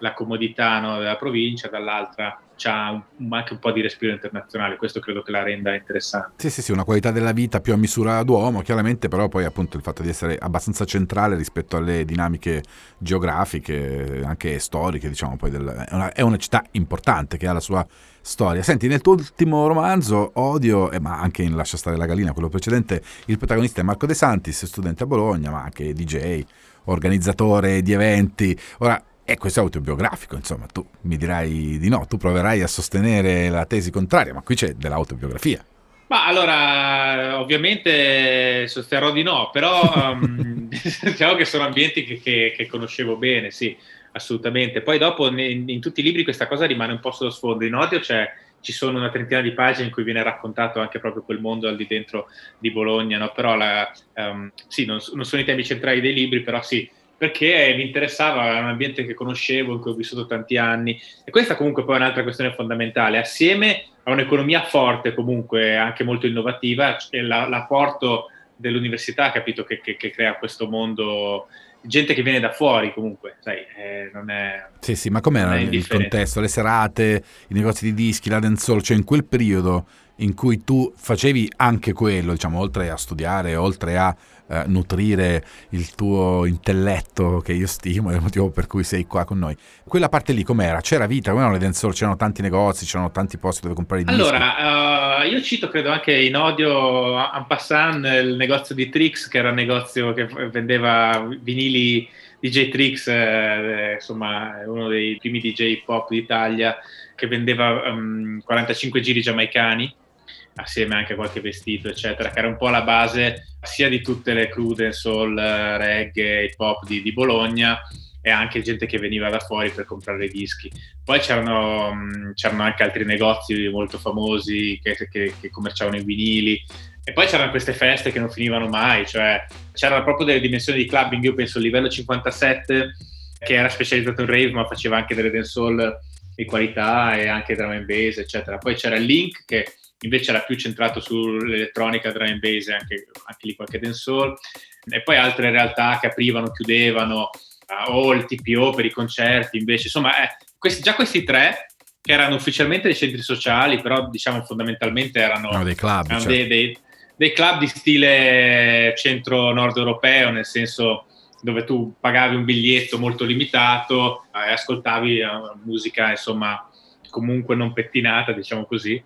la comodità no, della provincia, dall'altra c'ha un, anche un po' di respiro internazionale, questo credo che la renda interessante. Sì, sì, sì, una qualità della vita più a misura d'uomo, chiaramente, però poi appunto il fatto di essere abbastanza centrale rispetto alle dinamiche geografiche, anche storiche, diciamo, poi del, è, una, è, una, città importante che ha la sua storia. Senti, nel tuo ultimo romanzo, Odio, eh, ma anche in Lascia stare la gallina, quello precedente, il protagonista è Marco De Santis, studente a Bologna, ma anche DJ, organizzatore di eventi. Ora, e questo è autobiografico, insomma, tu mi dirai di no, tu proverai a sostenere la tesi contraria, ma qui c'è dell'autobiografia. Ma allora, ovviamente sosterrò di no, però um, (laughs) diciamo che sono ambienti che, che, che, conoscevo bene, sì, assolutamente. Poi dopo in, in, tutti i libri questa cosa rimane un po' sullo sfondo. In odio c'è, ci sono una trentina di pagine in cui viene raccontato anche proprio quel mondo al di dentro di Bologna, no? però la, um, sì, non, non, sono i temi centrali dei libri, però sì, perché mi interessava, era un ambiente che conoscevo, in cui ho vissuto tanti anni. E questa comunque poi è un'altra questione fondamentale, assieme a un'economia forte comunque, anche molto innovativa, la, l'apporto dell'università, capito, che, che, che crea questo mondo gente che viene da fuori comunque, sai, eh, non è... Sì, sì, ma com'era il contesto? Le serate, i negozi di dischi, la dancehall, cioè in quel periodo in cui tu facevi anche quello, diciamo, oltre a studiare, oltre a eh, nutrire il tuo intelletto che io stimo, è il motivo per cui sei qua con noi. Quella parte lì com'era? C'era vita, come erano le dancehall? C'erano tanti negozi, c'erano tanti posti dove comprare i dischi? Allora, uh, io cito credo anche in odio en passant il negozio di Trix, che era un negozio che vendeva vinili DJ Trix, eh, insomma, uno dei primi DJ pop d'Italia che vendeva um, 45 giri giamaicani assieme anche a qualche vestito, eccetera, che era un po' la base sia di tutte le crude soul, reggae, hip hop di, di Bologna e anche gente che veniva da fuori per comprare dischi. Poi c'erano, c'erano anche altri negozi molto famosi che, che, che, commerciavano i vinili. E poi c'erano queste feste che non finivano mai, cioè c'erano proprio delle dimensioni di clubbing, io penso livello 57, che era specializzato in rave, ma faceva anche delle dancehall di qualità e anche drum and bass, eccetera. Poi c'era Link, che invece era più centrato sull'elettronica drum and bass e anche, anche lì qualche dancehall e poi altre realtà che aprivano, chiudevano uh, o il TPO per i concerti invece insomma eh, questi, già questi tre che erano ufficialmente dei centri sociali però diciamo fondamentalmente erano, no, dei club, erano cioè. dei, dei, dei club di stile centro-nord europeo nel senso dove tu pagavi un biglietto molto limitato e ascoltavi uh, musica insomma comunque non pettinata diciamo così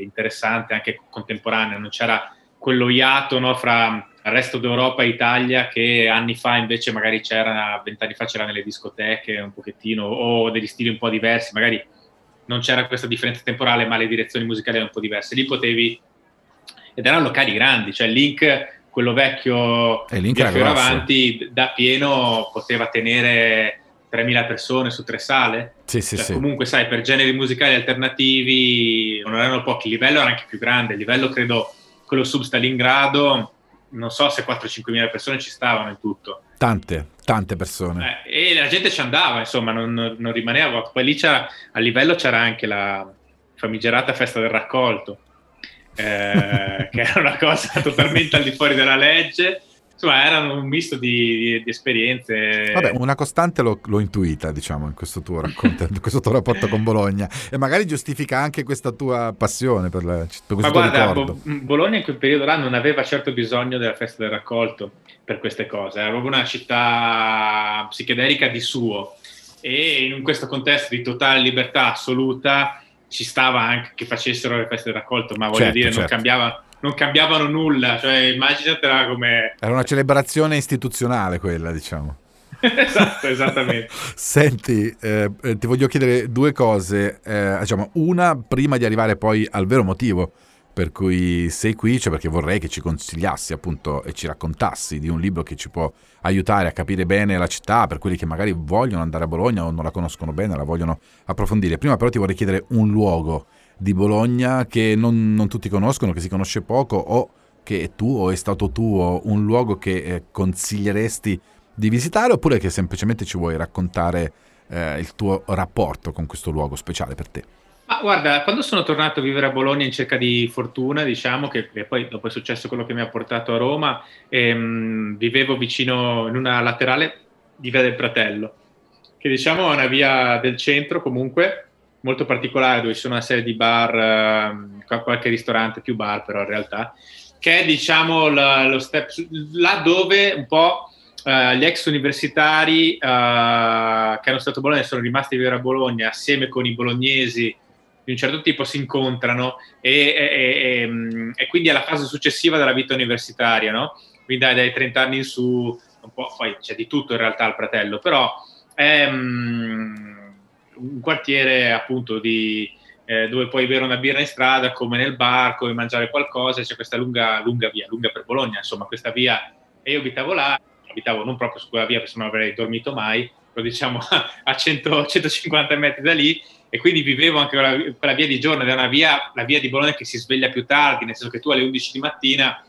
interessante, anche contemporanea, non c'era quello iato no, fra il resto d'Europa e Italia che anni fa invece magari c'era, vent'anni fa c'era nelle discoteche un pochettino, o degli stili un po' diversi, magari non c'era questa differenza temporale, ma le direzioni musicali erano un po' diverse. Lì potevi, ed erano locali grandi, cioè Link, quello vecchio di avanti, da pieno poteva tenere 3.000 persone su tre sale. Sì, sì, cioè, sì. Comunque, sai, per generi musicali alternativi non erano pochi, il livello era anche più grande, il livello credo, quello sub Stalingrado, non so se 4-5.000 persone ci stavano in tutto. Tante, tante persone. Eh, e la gente ci andava, insomma, non, non rimaneva. Poi lì c'era, a livello c'era anche la famigerata festa del raccolto, eh, (laughs) che era una cosa totalmente al di fuori della legge insomma erano un misto di, di, di esperienze. Vabbè, una costante l'ho, l'ho, intuita, diciamo, in questo tuo racconto, (laughs) in questo tuo rapporto con Bologna e magari giustifica anche questa tua passione per, la, per questo Ma guarda, Bo- Bologna in quel periodo là non aveva certo bisogno della festa del raccolto per queste cose, era proprio una città psichedelica di suo e in questo contesto di totale libertà assoluta ci stava anche che facessero le feste del raccolto, ma voglio certo, dire, certo. non cambiava non cambiavano nulla, cioè immaginatela come... Era una celebrazione istituzionale quella, diciamo. (laughs) esatto, esattamente. (laughs) Senti, eh, eh, ti voglio chiedere due cose, eh, diciamo, una prima di arrivare poi al vero motivo per cui sei qui, cioè perché vorrei che ci consigliassi appunto e ci raccontassi di un libro che ci può aiutare a capire bene la città per quelli che magari vogliono andare a Bologna o non la conoscono bene, la vogliono approfondire. Prima però ti vorrei chiedere un luogo di Bologna che non, non, tutti conoscono, che si conosce poco o che è tuo, è stato tuo, un luogo che eh, consiglieresti di visitare oppure che semplicemente ci vuoi raccontare eh, il tuo rapporto con questo luogo speciale per te? Ah, guarda, quando sono tornato a vivere a Bologna in cerca di fortuna, diciamo che poi dopo è successo quello che mi ha portato a Roma, ehm, vivevo vicino in una laterale di Via del Fratello, che diciamo è una via del centro comunque, molto particolare dove ci sono una serie di bar, uh, qualche ristorante, più bar però in realtà, che è diciamo la, lo step, là dove un po' uh, gli ex universitari uh, che hanno stato a Bologna sono rimasti a vivere a Bologna assieme con i bolognesi di un certo tipo si incontrano e, e, e, mm, e quindi è la fase successiva della vita universitaria, no? Quindi dai, dai 30 anni in su, un po', poi c'è di tutto in realtà al fratello, però è... Um, un quartiere appunto di, eh, dove puoi bere una birra in strada come nel bar, come mangiare qualcosa, c'è questa lunga, lunga via, lunga per Bologna, insomma questa via, e io abitavo là, abitavo non proprio su quella via perché non avrei dormito mai, diciamo (laughs) a 100, 150 metri da lì, e quindi vivevo anche quella, quella via di giorno, ed è una via, la via di Bologna che si sveglia più tardi, nel senso che tu alle 11 di mattina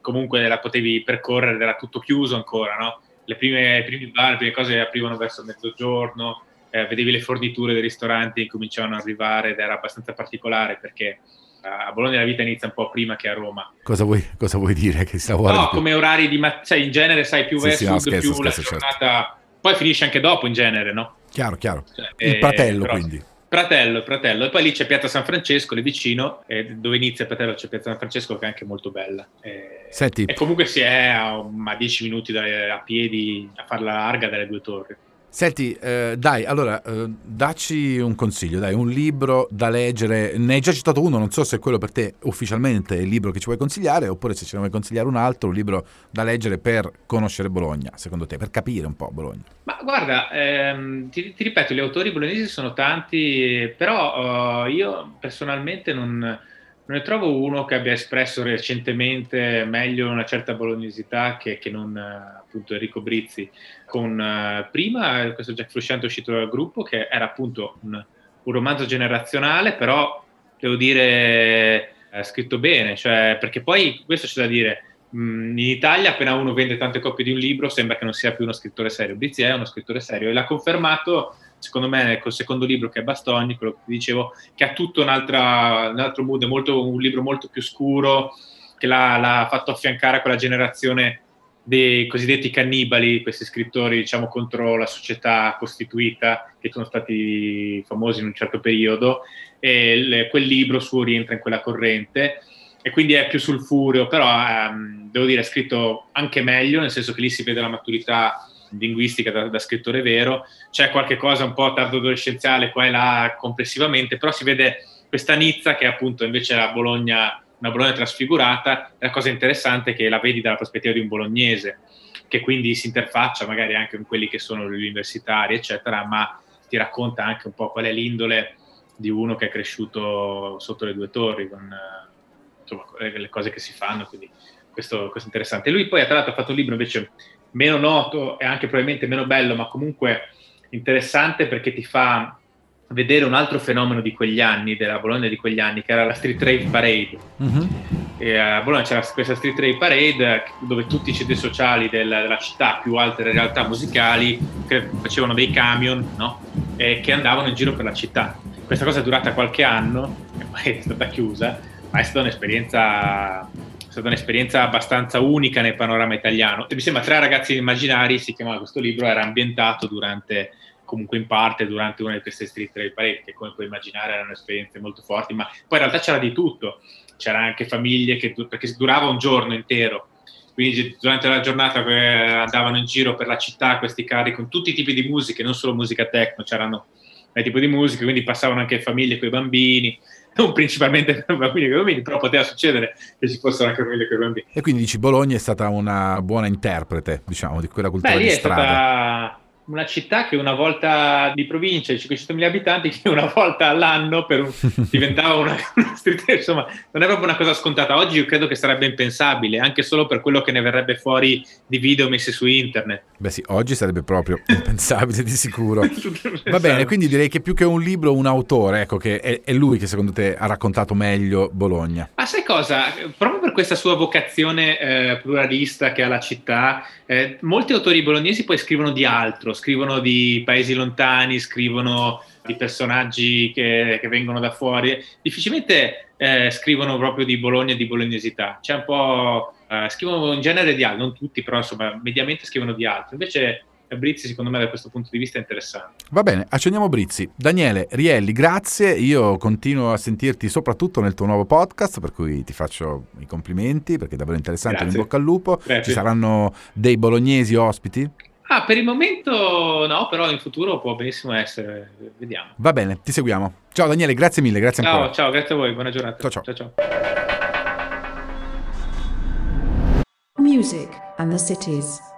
comunque la potevi percorrere, era tutto chiuso ancora, no? Le prime, i primi bar, le prime cose aprivano verso mezzogiorno, eh, vedevi le forniture dei ristoranti che cominciavano ad arrivare ed era abbastanza particolare perché a Bologna la vita inizia un po' prima che a Roma. Cosa vuoi, cosa vuoi dire? Che no, come orari di mattina, cioè in genere sai più sì, verso sì, no, scherzo, più scherzo, la certo. giornata, poi finisce anche dopo in genere, no? Chiaro, chiaro. Cioè, Il eh, fratello, però- quindi. Fratello, fratello. E poi lì c'è Piazza San Francesco, lì vicino, e dove inizia il fratello c'è Piazza San Francesco che è anche molto bella. E, Senti, e comunque si è a, a 10 minuti da- a piedi a farla larga dalle due torri. Senti, eh, dai, allora, eh, dacci un consiglio, dai, un libro da leggere. Ne hai già citato uno, non so se è quello per te ufficialmente il libro che ci vuoi consigliare, oppure se ce ne vuoi consigliare un altro, un libro da leggere per conoscere Bologna, secondo te, per capire un po' Bologna. Ma guarda, ehm, ti, ti ripeto, gli autori bolognesi sono tanti, però eh, io personalmente non, non ne trovo uno che abbia espresso recentemente meglio una certa bolognesità che, che non eh, appunto Enrico Brizzi. Con eh, prima questo Jack Frusciante uscito dal gruppo che era appunto un, un romanzo generazionale, però devo dire eh, scritto bene, cioè, perché poi questo c'è da dire. In Italia, appena uno vende tante copie di un libro, sembra che non sia più uno scrittore serio. Brizzi è uno scrittore serio e l'ha confermato, secondo me, col secondo libro che è Bastoni, quello che ti dicevo, che ha tutto un altro mood, è molto, un libro molto più scuro, che l'ha, l'ha fatto affiancare a quella generazione dei cosiddetti cannibali, questi scrittori, diciamo, contro la società costituita, che sono stati famosi in un certo periodo, e il- quel libro suo rientra in quella corrente. E quindi è più sul furio, però ehm, devo dire è scritto anche meglio, nel senso che lì si vede la maturità linguistica da, da scrittore vero, c'è qualche cosa un po' tardo adolescenziale qua e là complessivamente, però si vede questa Nizza che appunto invece la Bologna, una Bologna trasfigurata, la cosa interessante è che la vedi dalla prospettiva di un bolognese, che quindi si interfaccia magari anche con quelli che sono gli universitari, eccetera, ma ti racconta anche un po' qual è l'indole di uno che è cresciuto sotto le due torri, con insomma, le cose che si fanno, quindi questo, questo interessante. Lui poi tra l'altro ha fatto un libro invece meno noto e anche probabilmente meno bello, ma comunque interessante perché ti fa vedere un altro fenomeno di quegli anni, della Bologna di quegli anni, che era la Street Rave Parade. E a Bologna c'era questa Street Rave Parade dove tutti i ceti sociali della, della città, più altre realtà musicali, che facevano dei camion, no? E che andavano in giro per la città. Questa cosa è durata qualche anno e (laughs) poi è stata chiusa, ma è stata un'esperienza, stata un'esperienza abbastanza unica nel panorama italiano. E mi sembra Tre ragazzi immaginari, si chiamava questo libro, era ambientato durante comunque in parte durante una di queste street rave parade che come puoi immaginare erano esperienze molto forti ma poi in realtà c'era di tutto. C'era anche famiglie che perché durava un giorno intero. Quindi durante la giornata andavano in giro per la città questi carri con tutti i tipi di musiche non solo musica techno c'erano vari tipi di musica quindi passavano anche famiglie con i bambini non principalmente bambini con i bambini però poteva succedere che ci fossero anche famiglie con i bambini E quindi dici Bologna è stata una buona interprete, diciamo, di quella cultura Beh, lì di è strada. stata una città che una volta di provincia di 500.000 abitanti, (laughs) che una volta all'anno per un- (laughs) diventava una, una street, insomma, non è proprio una cosa scontata. Oggi io credo che sarebbe impensabile, anche solo per quello che ne verrebbe fuori di video messi su internet. Beh sì, oggi sarebbe proprio (laughs) impensabile di sicuro. Va bene, quindi direi che più che un libro, un autore, ecco che è, è lui che secondo te ha raccontato meglio Bologna. Ma sai cosa? Proprio per questa sua vocazione eh, pluralista che ha la città, eh, molti autori bolognesi poi scrivono di altro, scrivono di paesi lontani, scrivono di personaggi che, che vengono da fuori. Difficilmente eh, scrivono proprio di Bologna e di bolognesità. C'è un po'. eh, scrivono in genere di altro, non tutti, però insomma, mediamente scrivono di altro. Invece. Brizzi, secondo me, da questo punto di vista è interessante. Va bene, accendiamo Brizzi. Daniele Rielli, grazie. Io continuo a sentirti soprattutto nel tuo nuovo podcast, per cui ti faccio i complimenti perché è davvero interessante. Grazie. In bocca al lupo. Grazie. Ci saranno dei bolognesi ospiti? Ah, per il momento no, però in futuro può benissimo essere. Vediamo. Va bene, ti seguiamo. Ciao Daniele, grazie mille, grazie Ciao, ancora. ciao, grazie a voi, buona giornata. Ciao, ciao. ciao. Music and the cities.